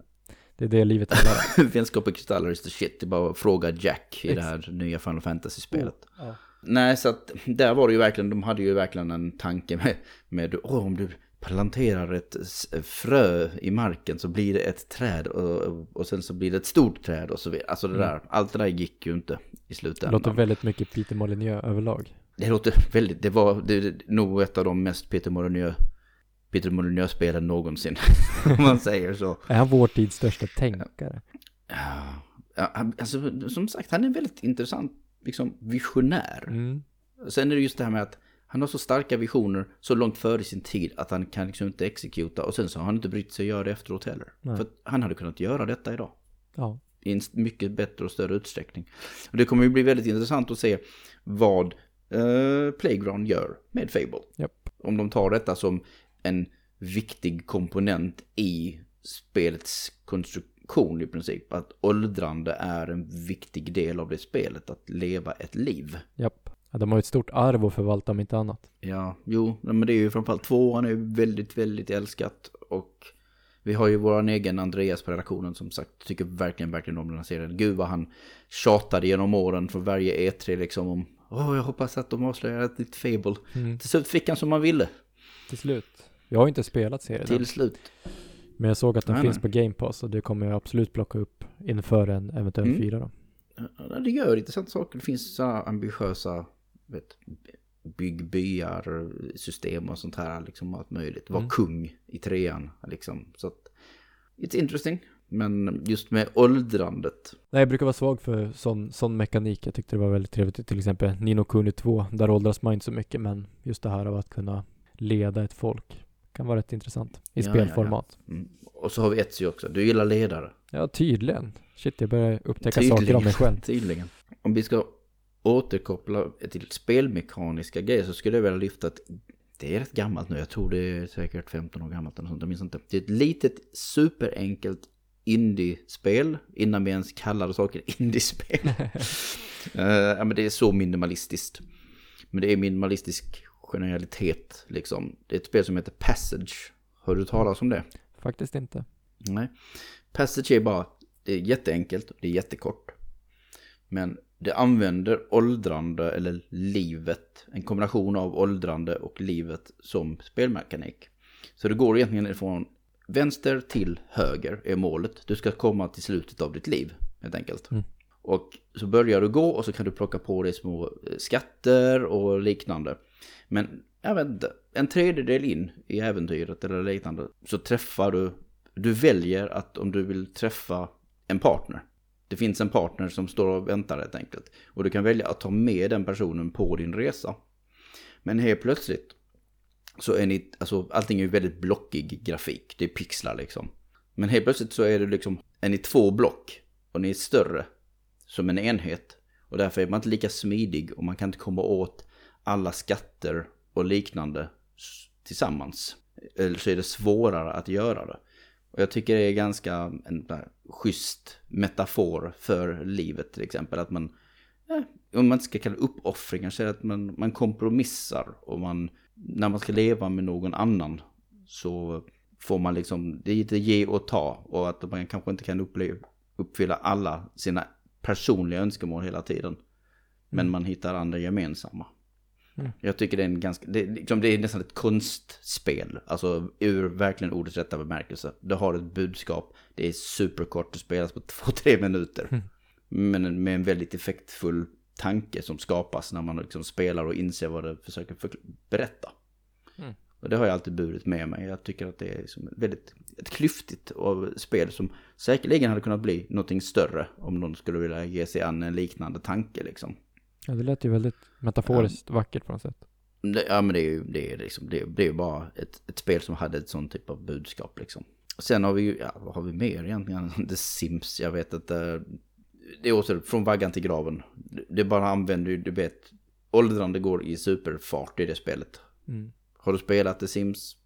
det är det livet handlar om. <laughs> Vänskap och kristaller is the shit. Det är bara att fråga Jack i det här nya Final Fantasy-spelet. Ja. Nej, så att där var det ju verkligen, de hade ju verkligen en tanke med, med åh, om du planterar ett frö i marken så blir det ett träd och, och sen så blir det ett stort träd och så vidare. Alltså det Mm. där, allt det där gick ju inte i Det slutändan. låter väldigt mycket Peter Molyneux överlag. Det låter väldigt, det var det, nog ett av de mest Peter Molyneux, Peter Molyneux-spelen någonsin. <laughs> om man säger så. Är han vår tids största tänkare? Ja, alltså, som sagt, han är en väldigt intressant liksom, visionär. Mm. Sen är det just det här med att han har så starka visioner så långt före sin tid att han kan liksom inte exekuta och sen så har han inte brytt sig att göra det efteråt heller. Nej. För han hade kunnat göra detta idag Ja. i en mycket bättre och större utsträckning. Och det kommer ju bli väldigt intressant att se vad eh, Playground gör med Fable. Japp. Om de tar detta som en viktig komponent i spelets konstruktion i princip. Att åldrande är en viktig del av det spelet, att leva ett liv. Japp. Ja, de har ju ett stort arv att förvalta om inte annat. Ja, jo, men det är ju framförallt tvåan är ju väldigt, väldigt älskat. Och vi har ju vår egen Andreas på redaktionen som sagt tycker verkligen, verkligen om den här serien. Gud vad han tjatade genom åren för varje E3 liksom om Åh, jag hoppas att de avslöjar ett nytt Fable. Mm. Till slut fick han som han ville. Till slut. Jag har inte spelat serien än, Till slut. men jag såg att den Nej, finns nej. på Game Pass och det kommer jag absolut plocka upp inför en eventuell Mm. fyra då. Ja, Det gör intressanta saker. Det finns så här ambitiösa vet, byggbyar, system och sånt här. Liksom allt möjligt. Var Mm. kung i trean. Liksom. Så att, it's interesting. Men just med åldrandet. Nej, jag brukar vara svag för sån, sån mekanik. Jag tyckte det var väldigt trevligt. Till exempel Nino Kuni 2. Där åldras man inte så mycket, men just det här av att kunna leda ett folk kan vara rätt intressant i Ja, ja, spelformat. Mm. Och så har vi Etsy också. Du gillar ledare. Ja, tydligen. Shit, jag börjar upptäcka Tydligen. saker om mig själv. <laughs> Tydligen. Om vi ska återkoppla till spelmekaniska grejer så skulle jag vilja lyfta att det är rätt gammalt nu. Jag tror det är säkert 15 år gammalt eller sånt. Jag minns inte. Det är ett litet superenkelt indie-spel innan vi ens kallade saker <laughs> indie-spel. <laughs> Eh, ja, men det är så minimalistiskt. Men det är minimalistisk genialitet liksom. Det är ett spel som heter Passage. Har du talat om det? Faktiskt inte. Nej. Passage är bara, det är jätteenkelt, det är jättekort. Men det använder åldrande eller livet, en kombination av åldrande och livet som spelmekanik. Så det går egentligen från vänster till höger är målet. Du ska komma till slutet av ditt liv helt enkelt. Mm. Och så börjar du gå och så kan du plocka på dig små eh, skatter och liknande. Men jag vet inte, en tredjedel in i äventyret eller liknande så träffar du, du väljer att om du vill träffa en partner. Det finns en partner som står och väntar helt enkelt. Och du kan välja att ta med den personen på din resa. Men helt plötsligt så är ni, alltså allting är ju väldigt blockig grafik. Det är pixlar liksom. Men helt plötsligt så är det liksom, är ni två block och ni är större som en enhet. Och därför är man inte lika smidig och man kan inte komma åt alla skatter och liknande tillsammans. Eller så är det svårare att göra det. Och jag tycker det är ganska en där schysst metafor för livet till exempel. Att man, eh, om man inte ska kalla det uppoffringar, så är det att man, man kompromissar. Och man, när man ska leva med någon annan så får man liksom, det är lite ge och ta. Och att man kanske inte kan uppleva, uppfylla alla sina personliga önskemål hela tiden. Men Mm. man hittar andra gemensamma. Mm. Jag tycker det är en ganska, det, liksom, det är nästan ett konstspel. Alltså ur verkligen ordets rätta bemärkelse. Det har ett budskap, det är superkort, det spelas på <laughs> två-tre minuter. Mm. Men med en väldigt effektfull tanke som skapas när man liksom spelar och inser vad det försöker berätta. Mm. Och det har jag alltid burit med mig. Jag tycker att det är liksom väldigt ett klyftigt spel som säkerligen hade kunnat bli någonting större om någon skulle vilja ge sig an en liknande tanke liksom. Ja, det lät ju väldigt metaforiskt vackert på något sätt. Det, ja men det är ju det är liksom, det det är bara ett, ett spel som hade ett sånt typ av budskap liksom. Sen har vi ju, ja vad har vi mer egentligen? <laughs> The Sims, jag vet inte. Det är också från vaggan till graven. Det bara använder ju, du vet, åldrande går i superfart i det spelet. Mm. Har du spelat The Sims?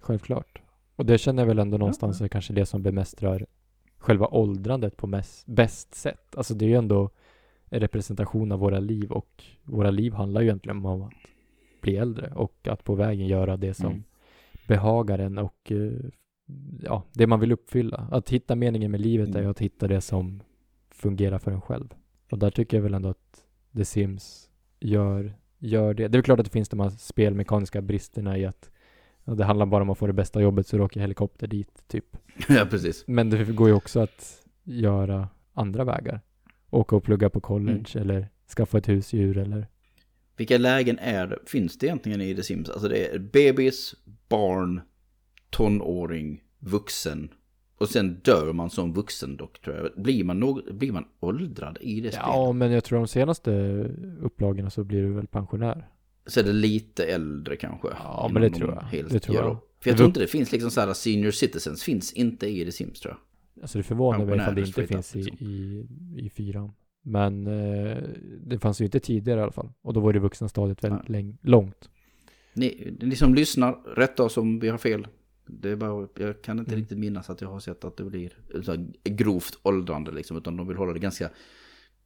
Självklart. Och det känner jag väl ändå någonstans är kanske det som bemästrar själva åldrandet på mest, bäst sätt. Alltså det är ju ändå representation av våra liv och våra liv handlar ju egentligen om att bli äldre och att på vägen göra det som Mm. behagar en och eh, ja, det man vill uppfylla. Att hitta meningen med livet är ju Mm. att hitta det som fungerar för en själv. Och där tycker jag väl ändå att The Sims gör, gör det. Det är väl klart att det finns de här spelmekaniska bristerna i att det handlar bara om att få det bästa jobbet så du åker helikopter dit, typ. <laughs> ja, precis. Men det går ju också att göra andra vägar. Åka och plugga på college eller skaffa ett husdjur eller Vilka lägen är, finns det egentligen i The Sims? Alltså det är bebis, barn, tonåring, vuxen. Och sen dör man som vuxen dock tror jag. Blir man, någ- blir man åldrad i det Ja, spelet? men jag tror de senaste upplagorna så blir du väl pensionär. Så är det lite äldre kanske? Ja, men det de tror jag. Helt Det tror jag. För jag tror inte det finns liksom så här senior citizens, finns inte i The Sims tror jag. Alltså det förvånar mig ifall det inte finns i, liksom. i, i fyran. Men eh, det fanns ju inte tidigare i alla fall. Och då var det vuxna stadiet väldigt läng- långt. Ni, ni som lyssnar, rätta oss om vi har fel. Det är bara, jag kan inte Mm. riktigt minnas att jag har sett att det blir så här grovt åldrande liksom. Utan de vill hålla det ganska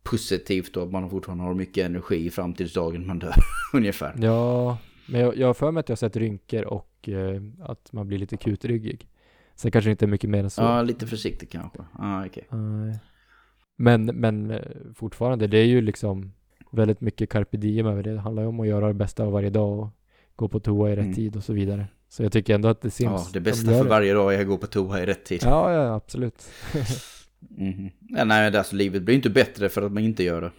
positivt och att man fortfarande har mycket energi fram tills dagen man dör. <laughs> Ungefär. Ja, men jag, jag har för mig att jag har sett rynkor och eh, att man blir lite kutryggig. Sen kanske inte är mycket mer än så. Ja, lite försiktigt kanske. Okej. Nej. Men, men eh, fortfarande, det är ju liksom väldigt mycket carpe diem över det. Det handlar ju om att göra det bästa av varje dag och gå på toa i rätt Mm. tid och så vidare. Så jag tycker ändå att det Sims... Ja, det de bästa för det. varje dag är att gå på toa i rätt tid. Ja, ja, absolut. <laughs> Mhm. ja, nej, det alltså, livet blir inte bättre för att man inte gör det.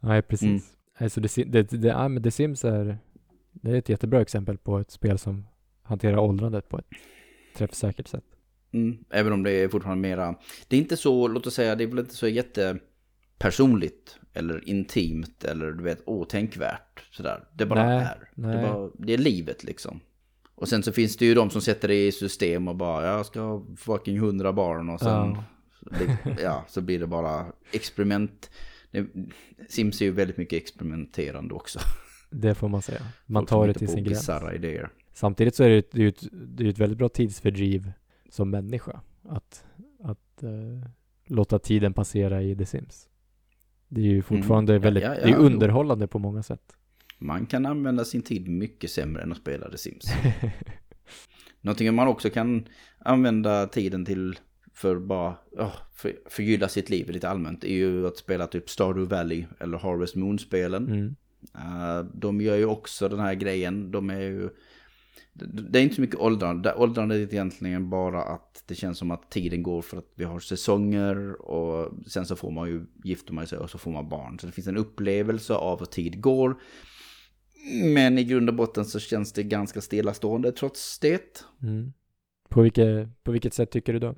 Nej, precis. Mm. Nej, så det, det, det, ja, men The Sims är, det är ett jättebra exempel på ett spel som hanterar åldrandet på ett träffsäkert sätt. Mm, även om det är fortfarande mera... Det är inte så, låt oss säga, det är väl inte så jättepersonligt eller intimt eller du vet, åh, tänkvärt sådär. Det bara Nej, är. Det, nej. är bara, det är livet liksom. Och sen så finns det ju de som sätter det i system och bara, jag ska ha fucking hundra barn och sen, Ja. <laughs> ja. så blir det bara experiment. Det, Sims är ju väldigt mycket experimenterande också. Det får man säga. Man Folk tar det till sin gräns. idéer. Samtidigt så är det, ju ett, det är ett väldigt bra tidsfördriv som människa. Att, att eh, låta tiden passera i The Sims. Det är ju fortfarande Mm. Ja, väldigt, ja, det är ja, underhållande på många sätt. Man kan använda sin tid mycket sämre än att spela The Sims. <laughs> Någonting man också kan använda tiden till för bara oh, för, förgylla sitt liv lite allmänt är ju att spela typ Stardew Valley eller Harvest Moon-spelen. Mm. Eh, de gör ju också den här grejen. De är ju... Det, är inte så mycket åldrande. Åldrande är egentligen bara att det känns som att tiden går för att vi har säsonger och sen så får man ju gifter man sig och så får man barn. Så det finns en upplevelse av att tid går. Men i grund och botten så känns det ganska stillastående trots det. Mm. På, vilket, på vilket sätt tycker du då?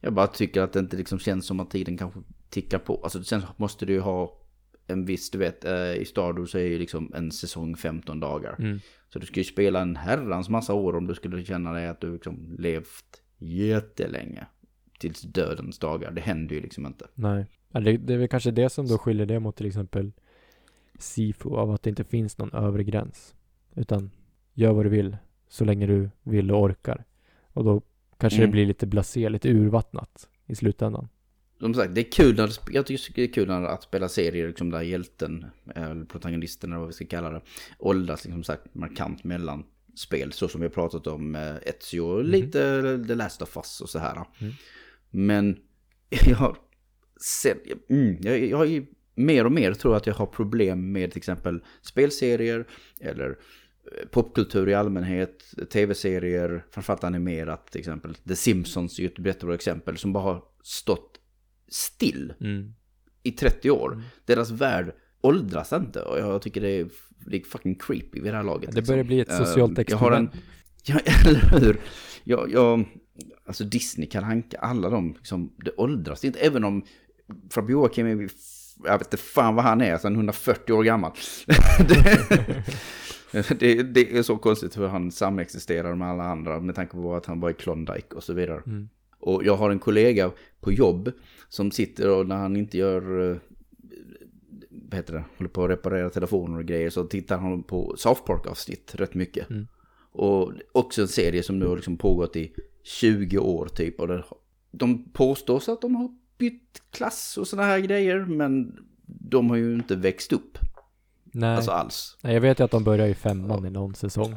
Jag bara tycker att det inte liksom känns som att tiden kanske tickar på. Alltså sen måste du ju ha en viss, du vet, eh, i Stardew så är ju liksom en säsong 15 dagar. Mm. Så du ska ju spela en herrans massa år om du skulle känna dig att du liksom levt jättelänge. Tills dödens dagar. Det händer ju liksom inte. Nej. Det, det är väl kanske det som då skiljer det mot till exempel Sifu av att det inte finns någon övre gräns. Utan gör vad du vill så länge du vill och orkar. Och då kanske Mm. det blir lite blasé, lite urvattnat i slutändan. Som sagt, det är kul när, jag tycker det är kul när att spela serier liksom där hjälten, eller protagonisten eller vad vi ska kalla det, åldras liksom sagt markant mellan spel. Så som vi har pratat om eh, Ezio och lite The Last of Us och så här. Mm. Men <laughs> jag har sett, mm, jag, jag har ju mer och mer tror att jag har problem med till exempel spelserier eller eh, popkultur i allmänhet, tv-serier, framförallt animerat till exempel. The Simpsons är ju ett jättebra exempel som bara har stått still Mm. i 30 år. Mm. Deras värld åldras inte och jag tycker det är, det är fucking creepy vid det här laget. Det börjar bli ett Eh, socialt Jag har en, experiment. <laughs> ja, eller hur? Jag, jag, alltså Disney kan hanka alla de, liksom, det åldras inte. Även om Fabio Joakim är, jag vet inte fan vad han är, alltså han är 140 år gammal. <laughs> det, <laughs> det, det är så konstigt hur han samexisterar med alla andra med tanke på att han var i Klondike och så vidare. Mm. Och jag har en kollega på jobb som sitter och när han inte gör, eh, vad heter det, håller på att reparera telefoner och grejer så tittar han på South Park-avsnitt rätt mycket. Mm. Och också en serie som nu har liksom pågått i 20 år typ. Och de påstås att de har bytt klass och sådana här grejer men de har ju inte växt upp. Nej. Alltså alls. Nej, jag vet ju att de börjar i femman i någon säsong.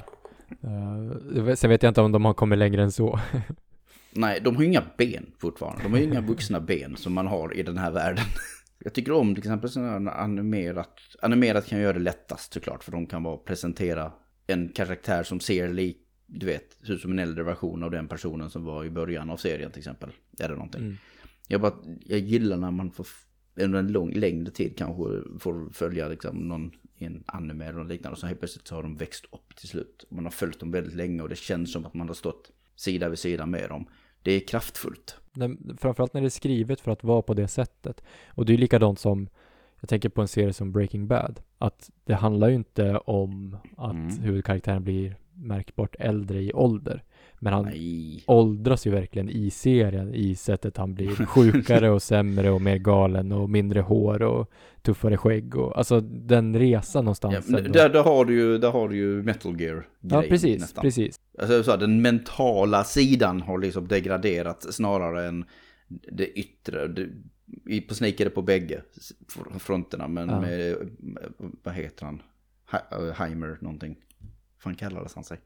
Uh, sen vet jag inte om de har kommit längre än så. <laughs> Nej, de har ju inga ben fortfarande. De har ju inga vuxna ben som man har i den här världen. <laughs> Jag tycker om till exempel sådana animerat. Animerat kan göra det lättast såklart. För de kan bara presentera en karaktär som ser lik, du vet, ser ut som en äldre version av den personen som var i början av serien till exempel. Eller någonting. Mm. Jag, bara, jag gillar när man får under en lång, längre tid kanske får följa liksom någon i en anime eller liknande. Och så helt plötsligt så har de växt upp till slut. Man har följt dem väldigt länge och det känns som att man har stått sida vid sida med dem. Det är kraftfullt. Framförallt när det är skrivet för att vara på det sättet. Och det är likadant som, jag tänker på en serie som Breaking Bad. Att det handlar ju inte om att mm. huvudkaraktären blir märkbart äldre i ålder. Men han Nej. åldras ju verkligen i serien i sättet han blir <laughs> sjukare och sämre och mer galen och mindre hår och tuffare skägg och alltså den resan någonstans. Ja, där, där, har du ju, där har du ju Metal Gear Ja, precis, nästan. precis. Alltså så här, den mentala sidan har liksom degraderat snarare än det yttre. Det, på Snake är det på bägge fronterna, men ja. med, vad heter han? Heimer någonting. Vad fan kallades han sig?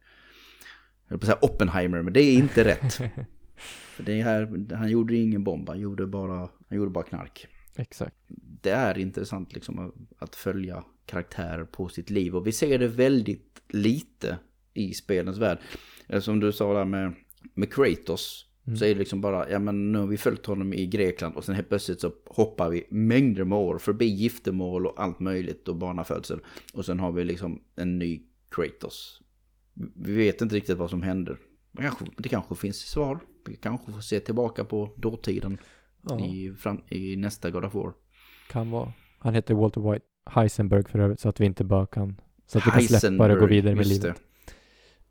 Jag på säga Oppenheimer, men det är inte rätt. <laughs> För det här, han gjorde ingen bomb, han gjorde bara, han gjorde bara knark. Exakt. Det är intressant liksom att följa karaktärer på sitt liv. Och vi ser det väldigt lite i spelens värld. Som du sa där med, med Kratos. Mm. Så är det liksom bara, ja men nu har vi följt honom i Grekland och sen helt plötsligt så hoppar vi mängder med år förbi giftermål och allt möjligt och barnafödsel. Och sen har vi liksom en ny Kratos vi vet inte riktigt vad som händer. Det kanske finns svar. Vi kanske får se tillbaka på dåtiden ja. i, fram, i nästa God of War. Kan vara. Han heter Walter White Heisenberg för övrigt så att vi inte bara kan så att vi kan släppa det och gå vidare med livet.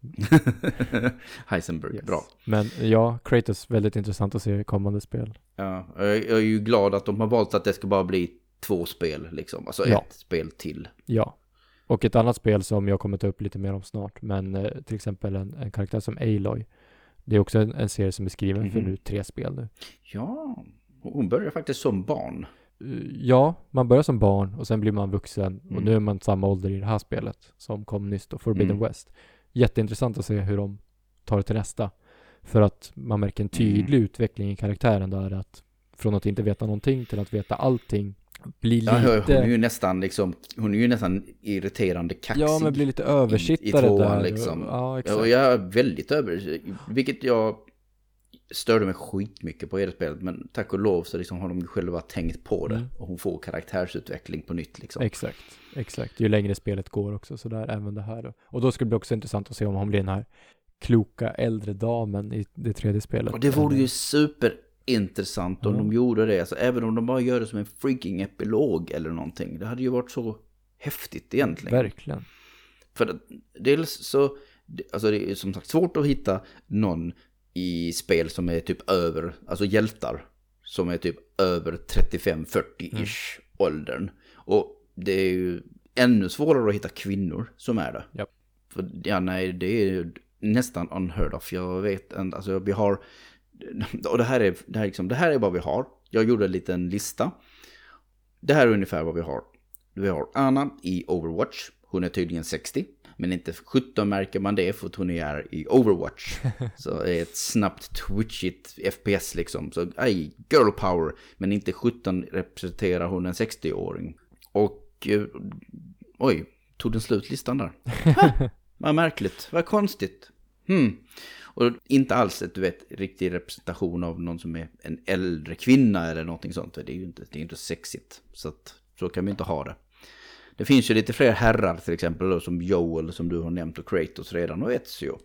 <laughs> Heisenberg, yes. bra. Men ja, Kratos, väldigt intressant att se i kommande spel. Ja, jag är ju glad att de har valt att det ska bara bli två spel liksom. Alltså ja. ett spel till. Ja, och ett annat spel som jag kommer ta upp lite mer om snart, men eh, till exempel en, en, karaktär som Aloy. Det är också en, en serie som är skriven mm -hmm. för mhm. nu tre spel nu. Ja, hon börjar faktiskt som barn. Uh, ja, man börjar som barn och sen blir man vuxen mm. och nu är man samma ålder i det här spelet som kom nyss då, Forbidden mm. West. Jätteintressant att se hur de tar det till nästa. För att man märker en tydlig mm. utveckling i karaktären där att från att inte veta någonting till att veta allting blir lite... Ja, hon är ju nästan liksom, hon är ju nästan irriterande kaxig. Ja, men blir lite översittare i, i där. Liksom. Ja, exakt. Och jag är väldigt över, vilket jag störde mig skitmycket på i det spelet. Men tack och lov så liksom har de själva tänkt på det. Mm. Och hon får karaktärsutveckling på nytt liksom. Exakt, exakt. Ju längre spelet går också sådär, även det här då. Och då skulle det bli också intressant att se om hon blir den här kloka äldre damen i det tredje spelet. Och det vore ju super intressant om mm. de gjorde det. Alltså, även om de bara gör det som en freaking epilog eller någonting. Det hade ju varit så häftigt egentligen. Verkligen. För dels så, alltså det är som sagt svårt att hitta någon i spel som är typ över, alltså hjältar. Som är typ över 35-40-ish mm. åldern. Och det är ju ännu svårare att hitta kvinnor som är det. Yep. För ja, nej, det är ju nästan unheard of. Jag vet inte, alltså vi har och det här, är, det, här liksom, det här är vad vi har. Jag gjorde en liten lista. Det här är ungefär vad vi har. Vi har Anna i Overwatch. Hon är tydligen 60. Men inte 17 märker man det för att hon är i Overwatch. <laughs> Så det är ett snabbt twitchigt FPS liksom. Så aj, girl power. Men inte 17 representerar hon en 60-åring. Och eh, oj, tog den slut listan där? <laughs> vad märkligt, vad konstigt. Hmm. Och inte alls ett du vet, riktig representation av någon som är en äldre kvinna eller någonting sånt. Det är ju inte, det är inte sexigt. Så att, så kan vi inte ha det. Det finns ju lite fler herrar till exempel då, som Joel som du har nämnt och Kratos redan och Ezio.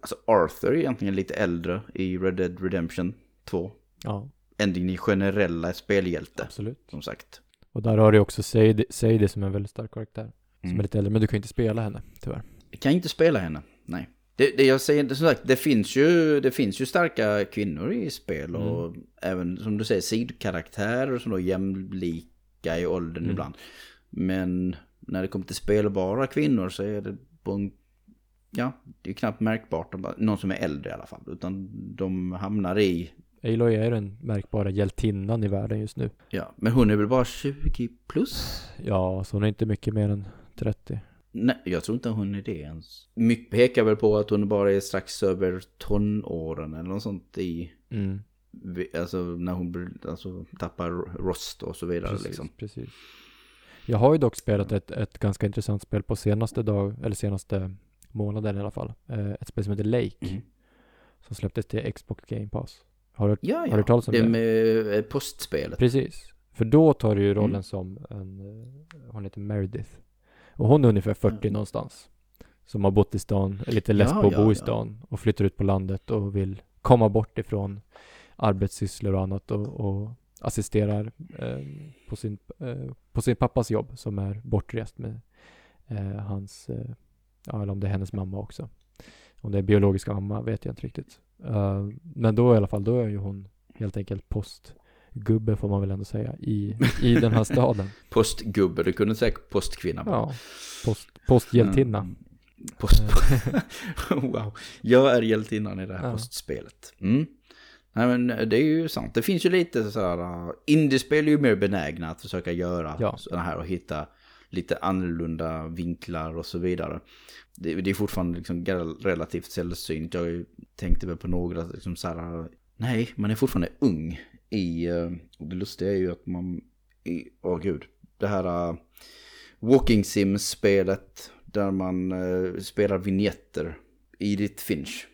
Alltså Arthur är egentligen lite äldre i Red Dead Redemption 2. Ja. Än din generella spelhjälte. Absolut. Som sagt. Och där har du också Sadie som är en väldigt stark karaktär. Som mm. är lite äldre, men du kan ju inte spela henne tyvärr. Jag kan inte spela henne, nej. Det, det jag säger, som sagt, det finns, ju, det finns ju starka kvinnor i spel och mm. även som du säger sidkaraktärer som då är jämlika i åldern mm. ibland. Men när det kommer till spelbara kvinnor så är det på en, ja, det är knappt märkbart. Någon som är äldre i alla fall. Utan de hamnar i Aloy är den märkbara hjältinnan i världen just nu. Ja, men hon är väl bara 20 plus? Ja, så hon är inte mycket mer än 30. Nej, jag tror inte hon är det ens. Mycket pekar väl på att hon bara är strax över tonåren eller något sånt i... Mm. Alltså när hon alltså, tappar rost och så vidare Precis, liksom. precis. Jag har ju dock spelat ett, ett ganska intressant spel på senaste dag, eller senaste månaden i alla fall. Eh, ett spel som heter Lake, Mm. som släpptes till Xbox Game Pass. Har du Ja, Har du ja. talas om det? det? med eh, postspelet. Precis. För då tar du ju rollen Mm. som en, eh, hon heter Meredith. Och hon är ungefär 40 Mm. någonstans. Som har bott i stan, är lite less Ja, på att ja, bo i stan och flyttar ut på landet och vill komma bort ifrån arbetssysslor och annat och, och assisterar eh, på, sin, eh, på sin pappas jobb som är bortrest med eh, hans, eh, ja eller om det är hennes mamma också. Om det är biologiska mamma vet jag inte riktigt. Eh, men då i alla fall, då är ju hon helt enkelt postgubbe får man väl ändå säga i, i den här staden. <laughs> Postgubbe, du kunde säga postkvinna. bara. Ja, post, posthjältinna. Mm. Post... <laughs> wow. Jag är hjältinnan i det här Ja. postspelet. Mm. Nej men det är ju sant. Det finns ju lite så här... Uh, indiespel är ju mer benägna att försöka göra Ja. sådana här och hitta lite annorlunda vinklar och så vidare. Det, det är fortfarande liksom rel- relativt sällsynt. Jag tänkte väl på några liksom så här... Nej, man är fortfarande ung i... Uh, och det lustiga är ju att man... Åh gud. Det här... Uh, Walking Sims-spelet där man uh, spelar vignetter. Edith Finch.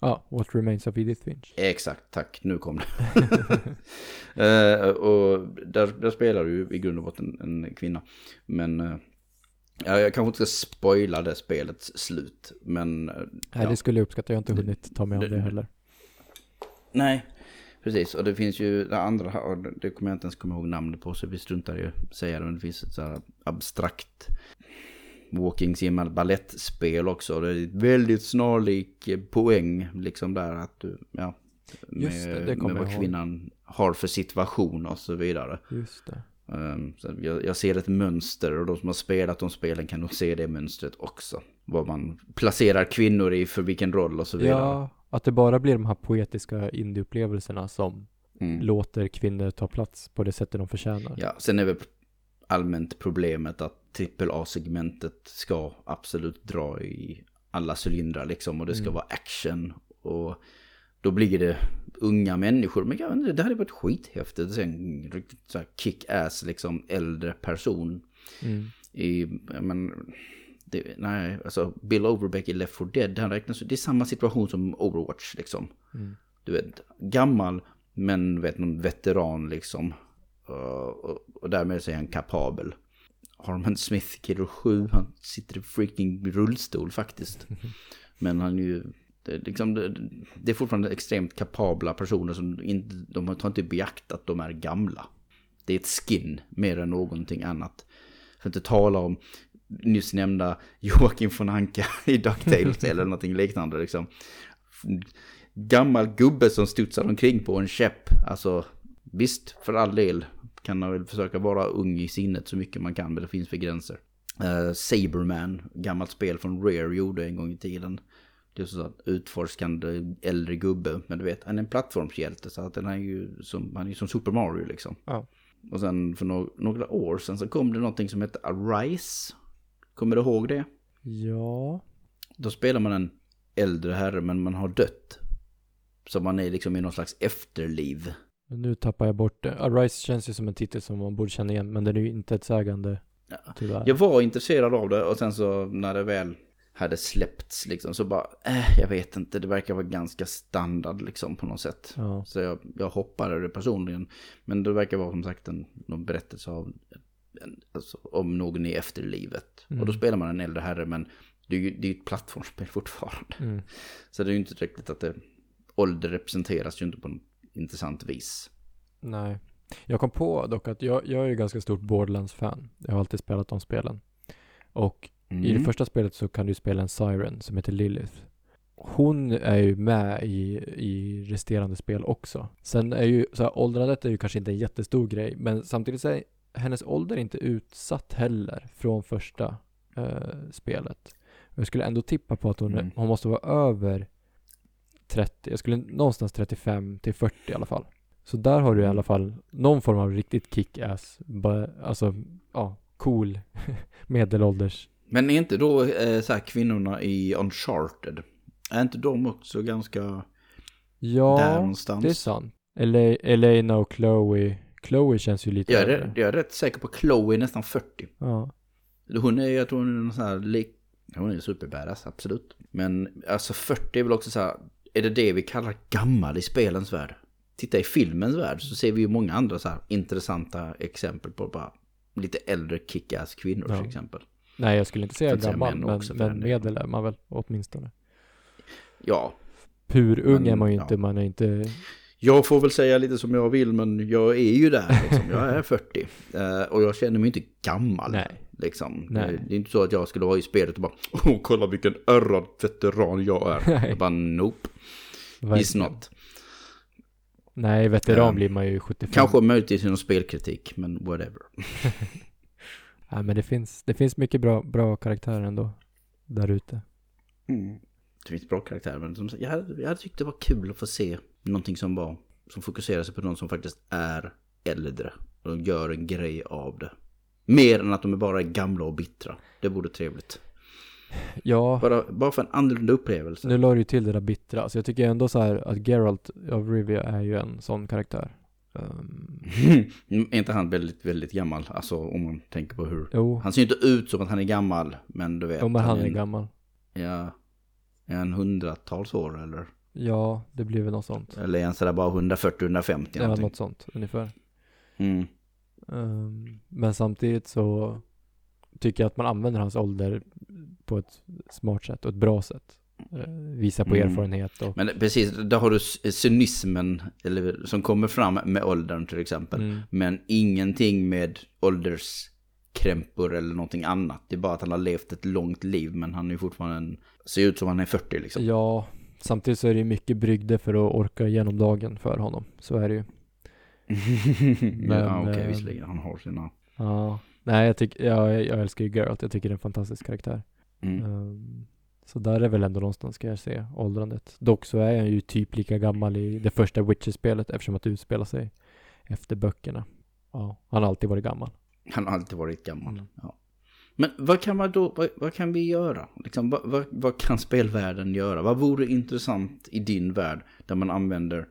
Ja, What Remains of Edith Finch. Exakt, tack. Nu kom det. <laughs> Eh, och där, där spelar du i grund och botten en, en kvinna. Men uh, jag kanske inte ska spoila det spelets slut. Men eh, Nej, ja. det skulle jag uppskatta. Jag har inte hunnit ta mig an det heller. Nej, precis. Och det finns ju det andra, och det kommer jag inte ens komma ihåg namnet på så vi struntar att säga det. Men det finns ett så här abstrakt walking sim ballettspel också. Det är ett väldigt snarlik poäng liksom där att du, ja. Just det, med, det kommer med vad jag ihåg. kvinnan har för situation och så vidare. Just det. Um, så jag, jag ser ett mönster och de som har spelat de spelen kan nog se det mönstret också. Vad man placerar kvinnor i för vilken roll och så vidare. Ja, att det bara blir de här poetiska indieupplevelserna som Mm. låter kvinnor ta plats på det sättet de förtjänar. Ja, sen är väl allmänt problemet att AAA-segmentet ska absolut dra i alla cylindrar liksom och det ska Mm. vara action och då blir det unga människor. Men jag inte, det hade varit skithäftigt en riktigt så kick-ass liksom äldre person Mm. i, men, det, nej, alltså Bill Overbeck i Left 4 Dead, han räknas, det är samma situation som Overwatch liksom. Mm. Du vet, gammal men vet någon veteran liksom. Uh, och, och därmed så är han kapabel. Harman Smith, Killer 7, han sitter i freaking rullstol faktiskt. <laughs> Men han är ju, det, liksom, det, det är fortfarande extremt kapabla personer som inte, de tar inte beakt att de är gamla. Det är ett skin mer än någonting annat. För att inte tala om nyss nämnda <laughs> Joakim von Anka i DuckTales eller någonting liknande liksom. Gammal gubbe som studsar omkring på en käpp. Alltså visst, för all del kan man väl försöka vara ung i sinnet så mycket man kan, men det finns för gränser. Uh, Saberman, gammalt spel från Rare gjorde en gång i tiden. Det är så att utforskande äldre gubbe, men du vet, han är en plattformshjälte så att den är ju som, han är ju som Super Mario liksom. Ja. Och sen för no några år sedan så kom det någonting som hette Arise. Kommer du ihåg det? Ja. Då spelar man en äldre herre men man har dött. Så man är liksom i någon slags efterliv. Nu tappar jag bort det. Arise känns ju som en titel som man borde känna igen, men den är ju inte ett sägande. Ja. Tyvärr. Jag var intresserad av det och sen så när det väl hade släppts liksom så bara, äh, jag vet inte, det verkar vara ganska standard liksom på något sätt. Ja. Så jag, jag hoppade det personligen. Men det verkar vara som sagt en någon berättelse av, alltså, om någon i efterlivet. Mm. Och då spelar man en äldre herre men det är ju det är ett plattformsspel <laughs> fortfarande. Mm. Så det är ju inte riktigt att det, ålder representeras ju inte på något intressant vis. Nej. Jag kom på dock att jag, jag är ju ganska stort Borderlands-fan. Jag har alltid spelat de spelen. Och i det första spelet så kan du spela en Siren som heter Lilith. Hon är ju med i, i resterande spel också. Sen är ju, så här, åldrandet är ju kanske inte en jättestor grej, men samtidigt så är hennes ålder inte utsatt heller från första eh, spelet. Och jag skulle ändå tippa på att hon, Mm. hon måste vara över 30, jag skulle någonstans 35 till 40 i alla fall. Så där har du i alla fall någon form av riktigt kick-ass, alltså ja, cool <laughs> medelålders. Men är inte då eh, så här kvinnorna i Uncharted, är inte de också ganska där Ja, någonstans? det är sant. Ele- Elena och Chloe, Chloe känns ju lite Jag är, jag är rätt säker på Chloe nästan 40. Ja. Hon är, jag tror hon är någon sån här, lik- hon är superbadass, absolut. Men alltså 40 är väl också så här, är det det vi kallar gammal i spelens värld? Titta i filmens värld så ser vi ju många andra så här intressanta exempel på bara lite äldre kick-ass kvinnor Ja. till exempel. Nej, jag skulle inte säga gammal, men, också men medel är man väl åtminstone. Ja, Purung Men, är man ju ja. inte, man är inte... jag får väl säga lite som jag vill men jag är ju där liksom. Jag är <laughs> 40. Eh, och jag känner mig inte gammal. Nej. Liksom. Nej. Det är inte så att jag skulle vara i spelet och bara Åh, kolla vilken ärrad veteran jag är. <laughs> Nej. Jag bara nope, it's verkligen. not. Nej, veteran Ehm, blir man ju 75. Kanske möjligtvis i någon spelkritik, men whatever. <laughs> Ja, men det finns, det finns mycket bra, bra karaktärer ändå. Där ute. Det finns bra karaktärer, men som, jag, jag hade tyckt det var kul att få se någonting som var, som fokuserar sig på någon som faktiskt är äldre. Och de gör en grej av det. Mer än att de är bara är gamla och bittra. Det vore trevligt. Ja, Bara, bara för en annorlunda upplevelse. nu la du ju till det där bittra. Så jag tycker ändå så här att Geralt av Rivia är ju en sån karaktär. Ehm, <laughs> är inte han väldigt, väldigt gammal? Alltså om man tänker på hur... jo, Han ser ju inte ut som att han är gammal, men du vet. jo, men han är en- gammal. Ja, är han hundratals år eller? Ja, det blir väl något sånt. Eller han sådär bara 140-150 Ja, någonting? något sånt ungefär. Mm. Ehm, men samtidigt så tycker jag att man använder hans ålder på ett smart sätt och ett bra sätt. Uh, visa på Mm. erfarenhet och... Men precis, där har du cynismen eller, som kommer fram med åldern till exempel. Mm. Men ingenting med ålderskrämpor eller någonting annat. Det är bara att han har levt ett långt liv men han är fortfarande en, ser ut som han är 40 liksom. Ja, samtidigt så är det ju mycket brygder för att orka igenom dagen för honom. Så är det ju. <laughs> ja, okej, eh, visserligen. Han har sina... Ja. Nej, jag, tycker, jag, jag älskar ju Geralt. Jag tycker det är en fantastisk karaktär. Mm. Ehm, så där är väl ändå någonstans ska jag se åldrandet. Dock så är han ju typ lika gammal i det första Witcher-spelet eftersom att det utspelar sig efter böckerna. Ja, han har alltid varit gammal. Han har alltid varit gammal. Mm. Ja. Men vad kan man då, vad, vad kan vi göra? Liksom, vad, vad, vad kan spelvärlden göra? Vad vore intressant i din värld där man använder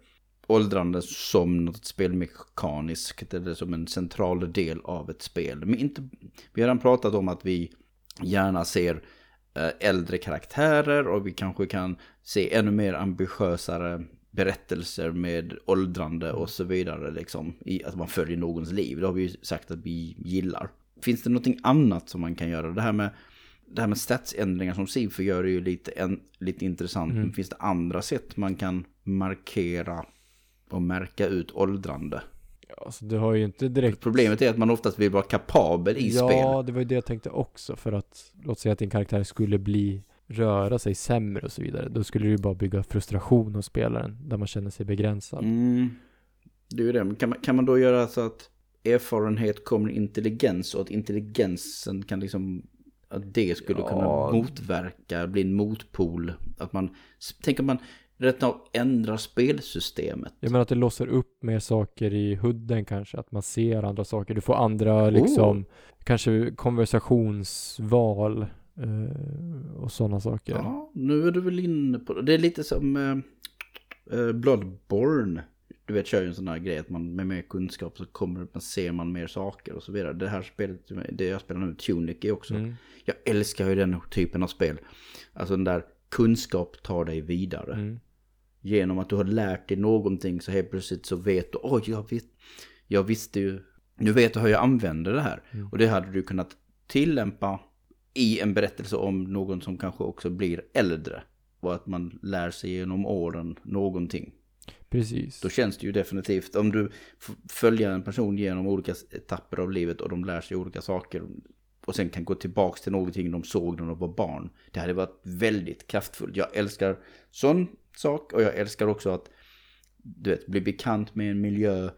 åldrande som något spelmekaniskt eller som en central del av ett spel? Men inte, vi har redan pratat om att vi gärna ser eh, äldre karaktärer och vi kanske kan se ännu mer ambitiösare berättelser med åldrande och så vidare. Liksom, i att man följer någons liv. Det har vi ju sagt att vi gillar. Finns det någonting annat som man kan göra? Det här med, det här med statsändringar som Sifo gör är ju lite, en, lite intressant. Mm. Men finns det andra sätt man kan markera och märka ut åldrande? Ja, alltså du har ju inte direkt... Problemet är att man oftast vill vara kapabel i ja, spel. det var ju det jag tänkte också. För att, låt säga att din karaktär skulle bli, röra sig sämre och så vidare. Då skulle du ju bara bygga frustration hos spelaren, där man känner sig begränsad. Mm. Det är ju det. Kan man, kan man då göra så att erfarenhet kommer intelligens och att intelligensen kan liksom att det skulle Ja. kunna motverka, bli en motpol. Att man, tänker man rätt av ändrar spelsystemet. Jag menar att det låser upp mer saker i hudden kanske, att man ser andra saker. Du får andra liksom, kanske konversationsval eh, och sådana saker. Ja, nu är du väl inne på det. Det är lite som eh, eh, Bloodborne. Du vet, kör ju en sån här grej att man med mer kunskap så kommer man, ser man mer saker och så vidare. Det här spelet, det jag spelar nu, Tunic, är också. Mm. Jag älskar ju den typen av spel. Alltså den där kunskap tar dig vidare. Mm. Genom att du har lärt dig någonting så helt plötsligt så vet du, oj, jag, vet, jag visste ju, nu vet jag hur jag använder det här. Mm. Och det hade du kunnat tillämpa i en berättelse om någon som kanske också blir äldre. Och att man lär sig genom åren någonting. Precis. Då känns det ju definitivt, om du följer en person genom olika etapper av livet och de lär sig olika saker och sen kan gå tillbaka till någonting de såg när de var barn. Det hade varit väldigt kraftfullt. Jag älskar sån sak och jag älskar också att du vet, bli bekant med en miljö,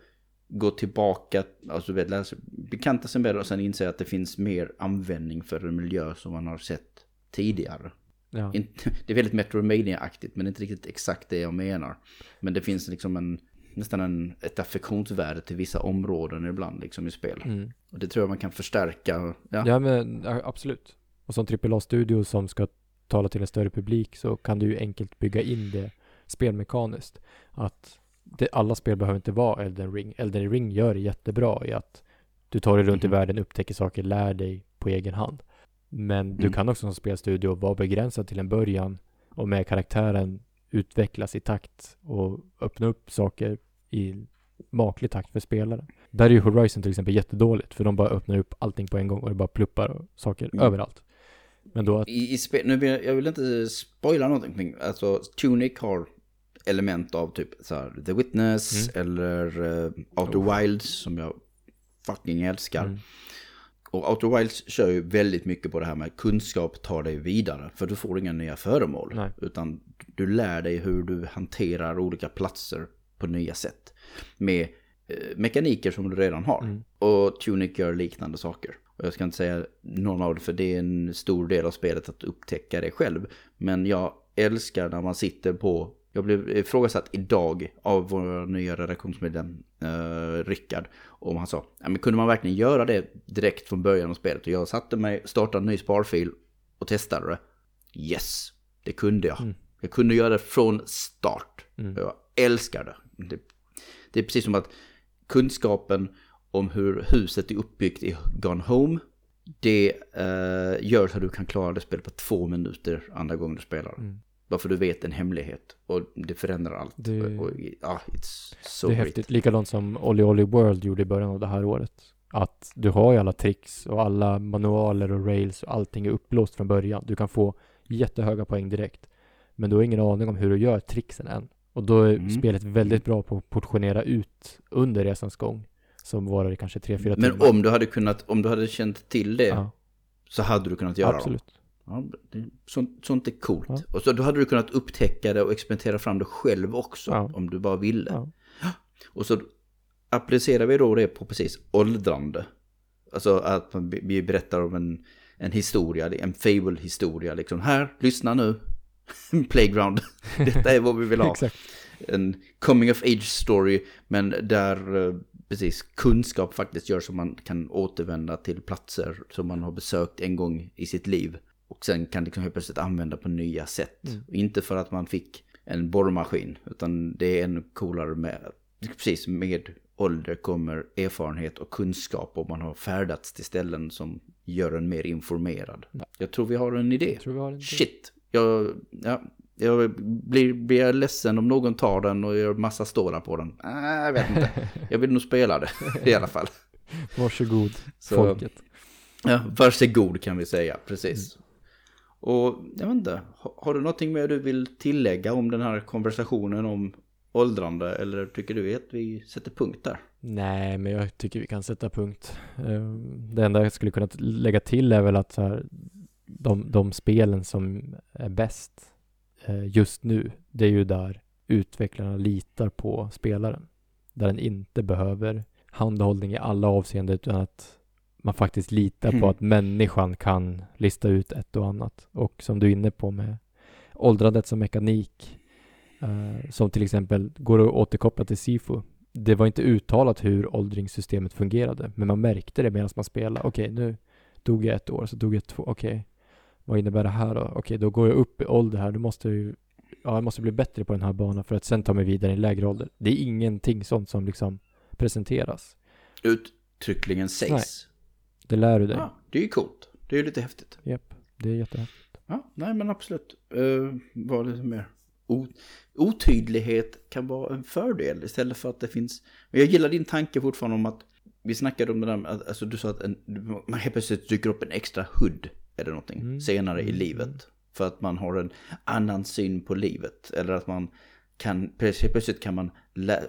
gå tillbaka, alltså du vet, lära sig, bekanta sig med det och sen inse att det finns mer användning för en miljö som man har sett tidigare. Ja. <laughs> Det är väldigt Metroidvania-aktigt men inte riktigt exakt det jag menar. Men det finns liksom en, nästan en, ett affektionsvärde till vissa områden ibland liksom i spel. Mm. Och det tror jag man kan förstärka. Ja. Ja, men absolut. Och som AAA-studio som ska tala till en större publik så kan du ju enkelt bygga in det spelmekaniskt. Att det, alla spel behöver inte vara Elden Ring. Elden Ring gör det jättebra i att du tar dig runt Mhm. i världen, upptäcker saker, lär dig på egen hand. Men du Mm. kan också som spelstudio vara begränsad till en början och med karaktären utvecklas i takt och öppna upp saker i maklig takt för spelaren. Där är ju Horizon till exempel jättedåligt för de bara öppnar upp allting på en gång och det bara pluppar och saker Mm. överallt. Men då att, I, i spel, nu vill jag, jag vill inte spoila någonting. Alltså Tunic har element av typ så här, The Witness eller uh, Outer Wilds som jag fucking älskar. Mm. Och Outer Wilds kör ju väldigt mycket på det här med kunskap tar dig vidare. För du får inga nya föremål. Nej. Utan du lär dig hur du hanterar olika platser på nya sätt. Med eh, mekaniker som du redan har. Mm. Och Tunic gör liknande saker. Och jag ska inte säga någon av det för det är en stor del av spelet att upptäcka det själv. Men jag älskar när man sitter på jag blev ifrågasatt idag av vår nya redaktionsmedlem eh, Rickard. Om han sa, ja, men kunde man verkligen göra det direkt från början av spelet? Och jag satte mig, startade en ny sparfil och testade det. Yes, det kunde jag. Mm. Jag kunde göra det från start. Mm. Jag älskar det. det. Det är precis som att kunskapen om hur huset är uppbyggt i Gone Home. Det eh, gör så att du kan klara det spelet på två minuter andra gången du spelar. Mm. Bara för du vet en hemlighet. Och det förändrar allt. Det- Och, ja, it's so det är great. häftigt. Likadant som Olly Olly World gjorde i början av det här året. Att du har ju alla tricks och alla manualer och rails och allting är upplåst från början. Du kan få jättehöga poäng direkt. Men du har ingen aning om hur du gör tricksen än. Och då är Mm. spelet väldigt bra på att portionera ut under resans gång. Som varar i kanske 3-4 Men timmar. om du hade kunnat, om du hade känt till det Ja, så hade du kunnat göra dem. Ja, det, sånt, sånt är coolt. Ja. Och så då hade du kunnat upptäcka det och experimentera fram det själv också. Ja. Om du bara ville. Och så applicerar vi då det på precis åldrande. Alltså att man- vi berättar om en, en historia, en fable-historia. Liksom här, lyssna nu. <laughs> Playground. <laughs> Detta är vad vi vill ha. <laughs> En coming of age story. Men där eh, precis kunskap faktiskt gör så man kan återvända till platser som man har besökt en gång i sitt liv. Och sen kan liksom helt plötsligt använda på nya sätt. Mm. Inte för att man fick en borrmaskin. Utan det är en coolare med, precis med ålder kommer erfarenhet och kunskap. Och man har färdats till ställen som gör en mer informerad. Jag tror vi har en idé. Jag har en Shit. Jag, ja, jag blir, blir jag ledsen om någon tar den och gör massa stålar på den. Ah, jag vet inte. <laughs> Jag vill nog spela det i alla fall. Varsågod, Så- folket. Ja, varsågod kan vi säga, precis. Och jag vet inte, har, du någonting mer du vill tillägga om den här konversationen om åldrande? Eller tycker du att vi sätter punkt där? Nej, men jag tycker vi kan sätta punkt. Eh, Det enda jag skulle kunna lägga till är väl att så här, de, de spelen som är bäst eh, just nu, det är ju där utvecklarna litar på spelaren. Där den inte behöver handhållning i alla avseenden utan att man faktiskt litar Mm. på att människan kan lista ut ett och annat. Och som du är inne på med åldrandet som mekanik, eh, som till exempel går att återkoppla till SIFO. Det var inte uttalat hur åldringssystemet fungerade, men man märkte det medan man spelade. Okej, nu dog jag ett år, så dog jag två. Okej, vad innebär det här då? Okej, då går jag upp i ålder här. Då måste jag ju, ja, jag måste bli bättre på den här banan för att sen ta mig vidare i lägre ålder. Det är ingenting sånt som liksom presenteras. Uttryckligen sägs. Det lär du dig. Ja, det är ju coolt. Det är ju lite häftigt. Japp, det är jättehäftigt. Ja, nej men absolut. Uh, var lite mer. Otydlighet kan vara en fördel istället för att det finns. Men jag gillar din tanke fortfarande om att vi snackade om det där med att alltså, du sa att en, man helt plötsligt dyker upp en extra hood eller någonting Mm. senare i Mm. livet. För att man har en annan syn på livet. Eller att man kan, helt plötsligt kan man,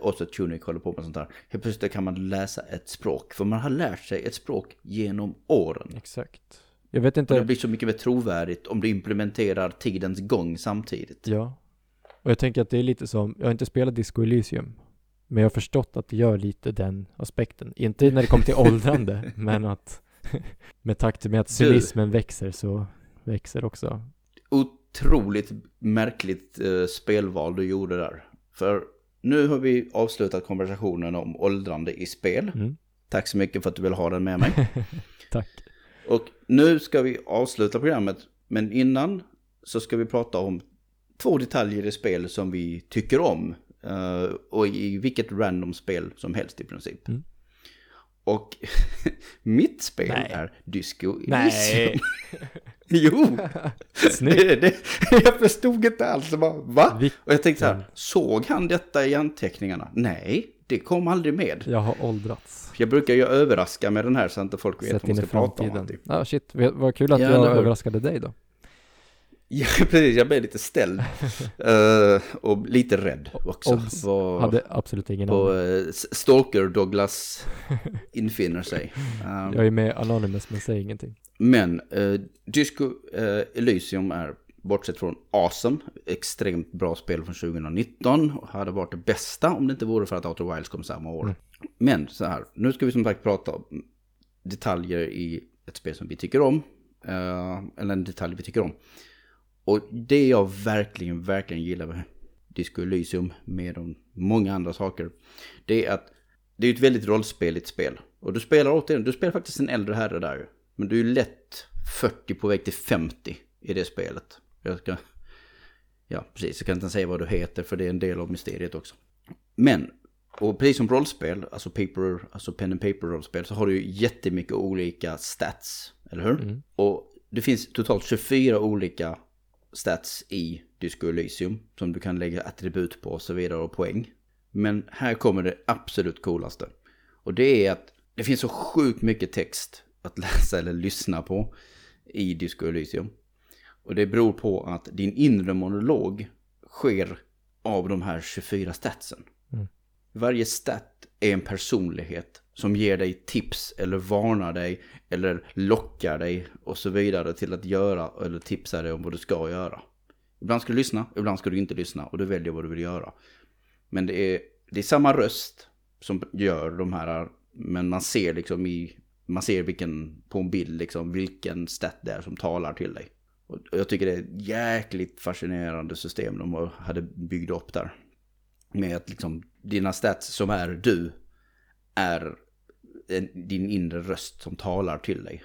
också Tunic håller på med sånt här. Helt plötsligt kan man läsa ett språk. För man har lärt sig ett språk genom åren. Exakt. Jag vet Och det inte. blir så mycket mer trovärdigt om du implementerar tidens gång samtidigt. Ja. Och jag tänker att det är lite som, jag har inte spelat Disco Elysium. Men jag har förstått att det gör lite den aspekten. Inte när det kommer till <laughs> åldrande, men att <laughs> med takt med att cynismen växer så växer också. Otroligt märkligt eh, spelval du gjorde där. För nu har vi avslutat konversationen om åldrande i spel. Mm. Tack så mycket för att du vill ha den med mig. <laughs> Tack. Och nu ska vi avsluta programmet, men innan så ska vi prata om två detaljer i spel som vi tycker om. eh, och i vilket random spel som helst i princip. Mm. Och <laughs> mitt spel Nej. är Disco Nej. <laughs> <laughs> Jo, det, det, <laughs> jag förstod inte alls. Bara, va? Vilken- Och jag tänkte så här, såg han detta i anteckningarna? Nej, det kom aldrig med. Jag har åldrats. Jag brukar ju överraska med den här så att inte folk vet Sett vad man ska prata om. alltid. Ja, shit. Vad kul att Ja, jag överraskade dig då. Ja, <laughs> precis. Jag blev lite ställd. <laughs> Eh, och lite rädd också. Obs. Vad, Hade absolut ingen aning. uh, Stalker Douglas infinner sig. <laughs> Um, Jag är med Anonymous men säger ingenting. Men uh, Disco uh, Elysium är, bortsett från Awesome, extremt bra spel från 2019. Och hade varit det bästa om det inte vore för att Outer Wilds kom samma år. Mm. Men så här, nu ska vi som sagt prata om detaljer i ett spel som vi tycker om. eller en detalj vi tycker om. Och det jag verkligen, verkligen gillar med Disco Elysium, med de många andra saker, det är att det är ett väldigt rollspeligt spel. Och du spelar återigen, du spelar faktiskt en äldre herre där. Men du är lätt 40 på väg till 50 i det spelet. Jag ska... Ja, precis. Jag kan inte säga vad du heter för det är en del av mysteriet också. Men, och precis som rollspel, alltså paper, alltså pen and paper rollspel, så har du ju jättemycket olika stats, eller hur? Mm. Och det finns totalt 24 olika stats i Disco Elysium som du kan lägga attribut på och så vidare och poäng. Men här kommer det absolut coolaste. Och det är att det finns så sjukt mycket text att <laughs> läsa eller lyssna på i Disco Elysium. Och det beror på att din inre monolog sker av de här 24 statsen. Mm. Varje stat är en personlighet som ger dig tips eller varnar dig eller lockar dig och så vidare till att göra eller tipsar dig om vad du ska göra. Ibland ska du lyssna, ibland ska du inte lyssna och du väljer vad du vill göra. Men det är, det är samma röst som gör de här, men man ser liksom i, man ser vilken, på en bild liksom, vilken stat det är som talar till dig. Och jag tycker det är ett jäkligt fascinerande system de hade byggt upp där. Med att liksom dina stats som är du är din inre röst som talar till dig.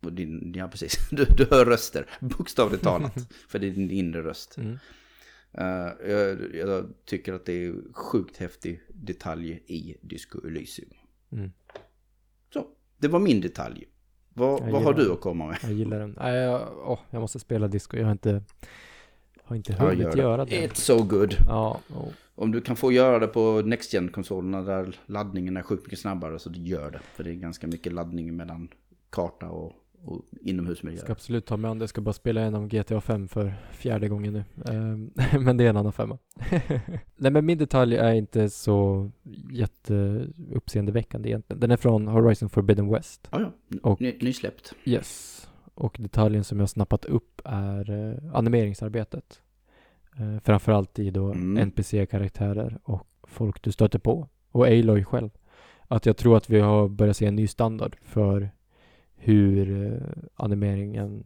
Och din, ja precis, <laughs> du, du hör röster, bokstavligt talat. <laughs> för det är din inre röst. Mm. Eh, jag, jag tycker att det är sjukt häftig detalj i Disco Elysium. Mm. Så, det var min detalj. Vad, vad har du att komma med? Jag gillar den. Nej, jag, jag måste spela disco. Jag har inte, har inte Ja, hunnit gör det. göra det. It's so good. Ja, och, Om du kan få göra det på Next gen konsolerna där laddningen är sjukt mycket snabbare så gör det. För det är ganska mycket laddning mellan karta och, och inomhusmiljö. ska absolut ta mig an det. Jag ska bara spela igenom GTA 5 för fjärde gången nu. Ehm, <laughs> men det är en annan femma. <laughs> Nej men min detalj är inte så jätteuppseendeväckande egentligen. Den är från Horizon Forbidden West. Ja, ja. Och- Ny, nysläppt. Yes. Och detaljen som jag snappat upp är eh, animeringsarbetet. Eh, framförallt i då Mm. NPC-karaktärer och folk du stöter på. Och Aloy själv. Att jag tror att vi har börjat se en ny standard för hur eh, animeringen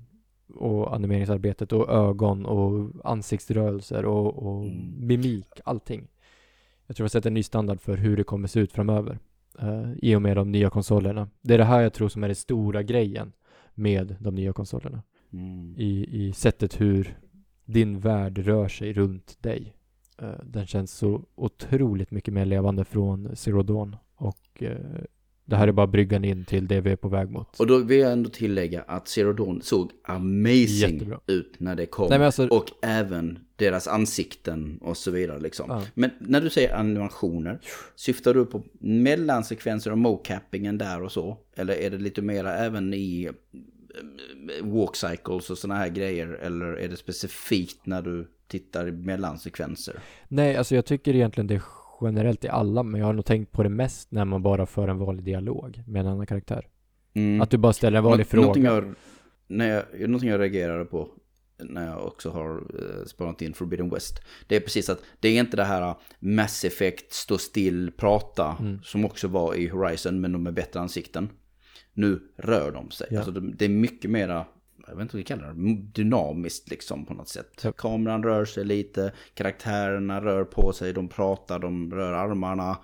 och animeringsarbetet och ögon och ansiktsrörelser och, och Mm. mimik, allting. Jag tror vi har sett en ny standard för hur det kommer se ut framöver. eh, I och med de nya konsolerna. Det är det här jag tror som är den stora grejen med de nya konsolerna. Mm. I, i sättet hur din värld rör sig runt dig. Eh, den känns så otroligt mycket mer levande från Zero Dawn. Och eh, det här är bara bryggan in till det vi är på väg mot. Och då vill jag ändå tillägga att Zero Dawn såg amazing Jättebra. ut när det kom. Nej, alltså, Och även deras ansikten och så vidare liksom. Ja. Men när du säger animationer, syftar du på mellansekvenser och mocappingen där och så? Eller är det lite mera även i walk cycles och sådana här grejer? Eller är det specifikt när du tittar i mellansekvenser? nej, alltså jag tycker egentligen det är generellt i alla, men jag har nog tänkt på det mest när man bara för en vanlig dialog med en annan karaktär. Mm. Att du bara ställer en vanlig Nå- Någonting fråga. jag, när jag, någonting jag reagerade på när jag också har eh, spanat in Forbidden West. Det är precis att det är inte det här uh, Mass Effect, stå still, prata, Mm. som också var i Horizon, men de är bättre ansikten. Nu rör de sig. Ja. Alltså det, det är mycket mera jag vet inte vad vi kallar det, dynamiskt liksom på något sätt. Ja. Kameran rör sig lite, karaktärerna rör på sig, de pratar, de rör armarna.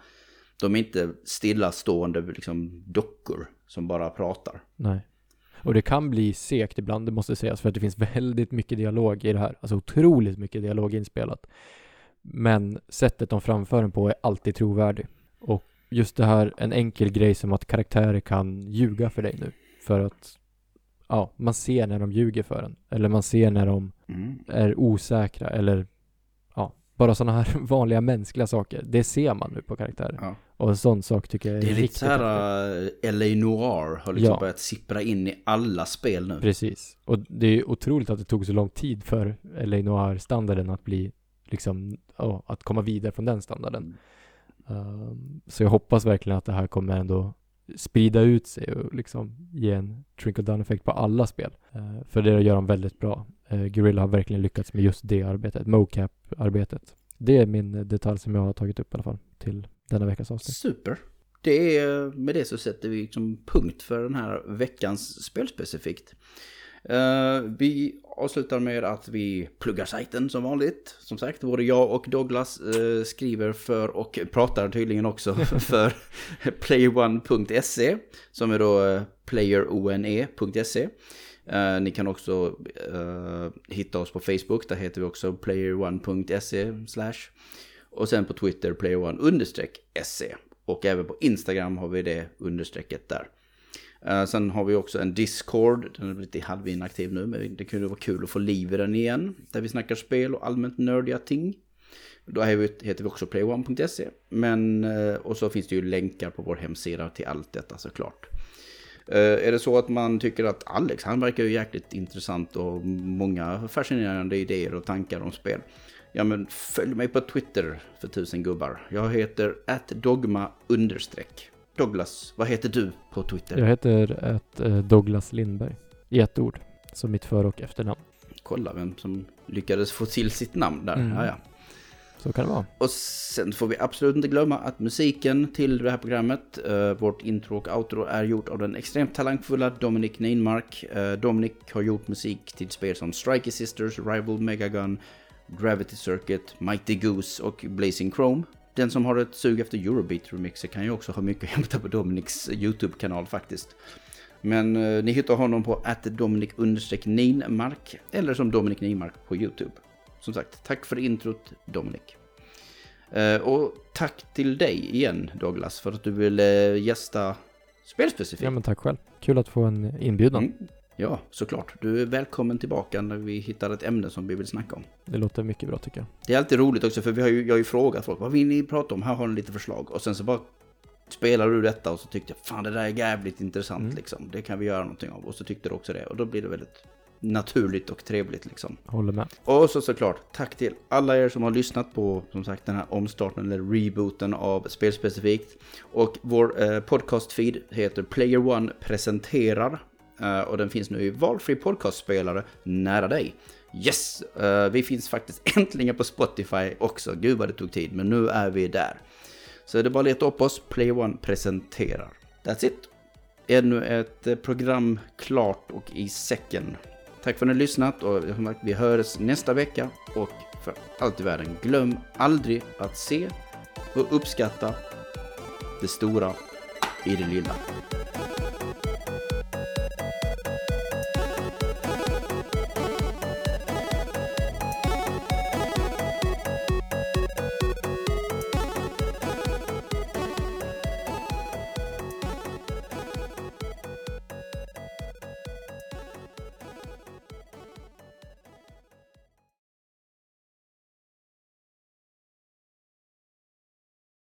De är inte stillastående liksom dockor som bara pratar. Nej. Och det kan bli segt ibland, det måste sägas, för att det finns väldigt mycket dialog i det här. Alltså otroligt mycket dialog inspelat. Men sättet de framför den på är alltid trovärdig. Och just det här, en enkel grej som att karaktärer kan ljuga för dig nu. För att, ja, man ser när de ljuger för en. Eller man ser när de Mm. är osäkra eller ja, bara sådana här <laughs> vanliga mänskliga saker. Det ser man nu på karaktärer. Ja. Och en sån sak tycker jag är Det är lite riktigt så häftigt. här uh, LA Noir har liksom Ja. börjat sippra in i alla spel nu. Precis. Och det är otroligt att det tog så lång tid för LA Noir-standarden att bli liksom, ja, att komma vidare från den standarden. Um, så jag hoppas verkligen att det här kommer ändå sprida ut sig och liksom ge en trickle down effekt på alla spel. Uh, för det gör de väldigt bra. Uh, Guerrilla har verkligen lyckats med just det arbetet, mocap-arbetet. Det är min detalj som jag har tagit upp i alla fall till denna veckas avsnitt. Super. Det är, med det så sätter vi liksom punkt för den här veckans spelspecifikt. Eh, Eh, vi avslutar med att vi pluggar sajten som vanligt. Som sagt, både jag och Douglas eh, skriver för och pratar tydligen också <laughs> för playerone.se som är då eh, playerone.se. Uh, ni kan också uh, hitta oss på Facebook, där heter vi också playerone.se slash. Och sen på Twitter playerone-se. Och även på Instagram har vi det understrecket där. Eh, sen har vi också en Discord, den är lite halvinaktiv nu, men det kunde vara kul att få liv i den igen. Där vi snackar spel och allmänt nördiga ting. Då heter vi också playone.se. Men, eh, och så finns det ju länkar på vår hemsida till allt detta såklart. Eh, är det så att man tycker att Alex, han verkar ju jäkligt intressant och många fascinerande idéer och tankar om spel. Ja men följ mig på Twitter för tusen gubbar. Jag heter atdogma understreck. Douglas, vad heter du på Twitter? Jag heter ett, eh, Douglas Lindberg i ett ord, som mitt för och efternamn. Kolla vem som lyckades få till sitt namn där. Mm. Ja, ja. Så kan det vara. Och sen får vi absolut inte glömma att musiken till det här programmet, eh, vårt intro och outro, är gjort av den extremt talangfulla Dominic Neinmark. Eh, Dominic har gjort musik till spel som Strikey Sisters, Rival Megagun, Gravity Circuit, Mighty Goose och Blazing Chrome. Den som har ett sug efter Eurobeat remixer kan ju också ha mycket att hämta på Dominics YouTube-kanal faktiskt. Men eh, ni hittar honom på Dominic Ninmark eller som Dominic Ninmark på YouTube. Som sagt, tack för introt Dominic. Eh, och tack till dig igen Douglas för att du ville gästa spelspecifikt. Ja men tack själv. Kul att få en inbjudan. Mm. Ja, såklart. Du är välkommen tillbaka när vi hittar ett ämne som vi vill snacka om. Det låter mycket bra tycker jag. Det är alltid roligt också för vi har ju, jag har ju frågat folk vad vill ni prata om? Här har ni lite förslag. Och sen så bara spelar du detta och så tyckte jag fan det där är jävligt intressant Mm. liksom. Det kan vi göra någonting av. Och så tyckte du också det. Och då blir det väldigt naturligt och trevligt liksom. Håller med. Och så såklart, tack till alla er som har lyssnat på som sagt den här omstarten eller rebooten av Spelspecifikt. Och vår eh, podcastfeed heter Player One presenterar. Eh, och den finns nu i valfri podcastspelare nära dig. Yes! Eh, vi finns faktiskt <laughs> äntligen på Spotify också. Gud vad det tog tid, men nu är vi där. Så det är bara att leta upp oss, Play One presenterar. That's it! Ännu ett eh, program klart och i säcken. Tack för att ni har lyssnat och vi hörs nästa vecka. Och för allt i världen, glöm aldrig att se och uppskatta det stora i det lilla.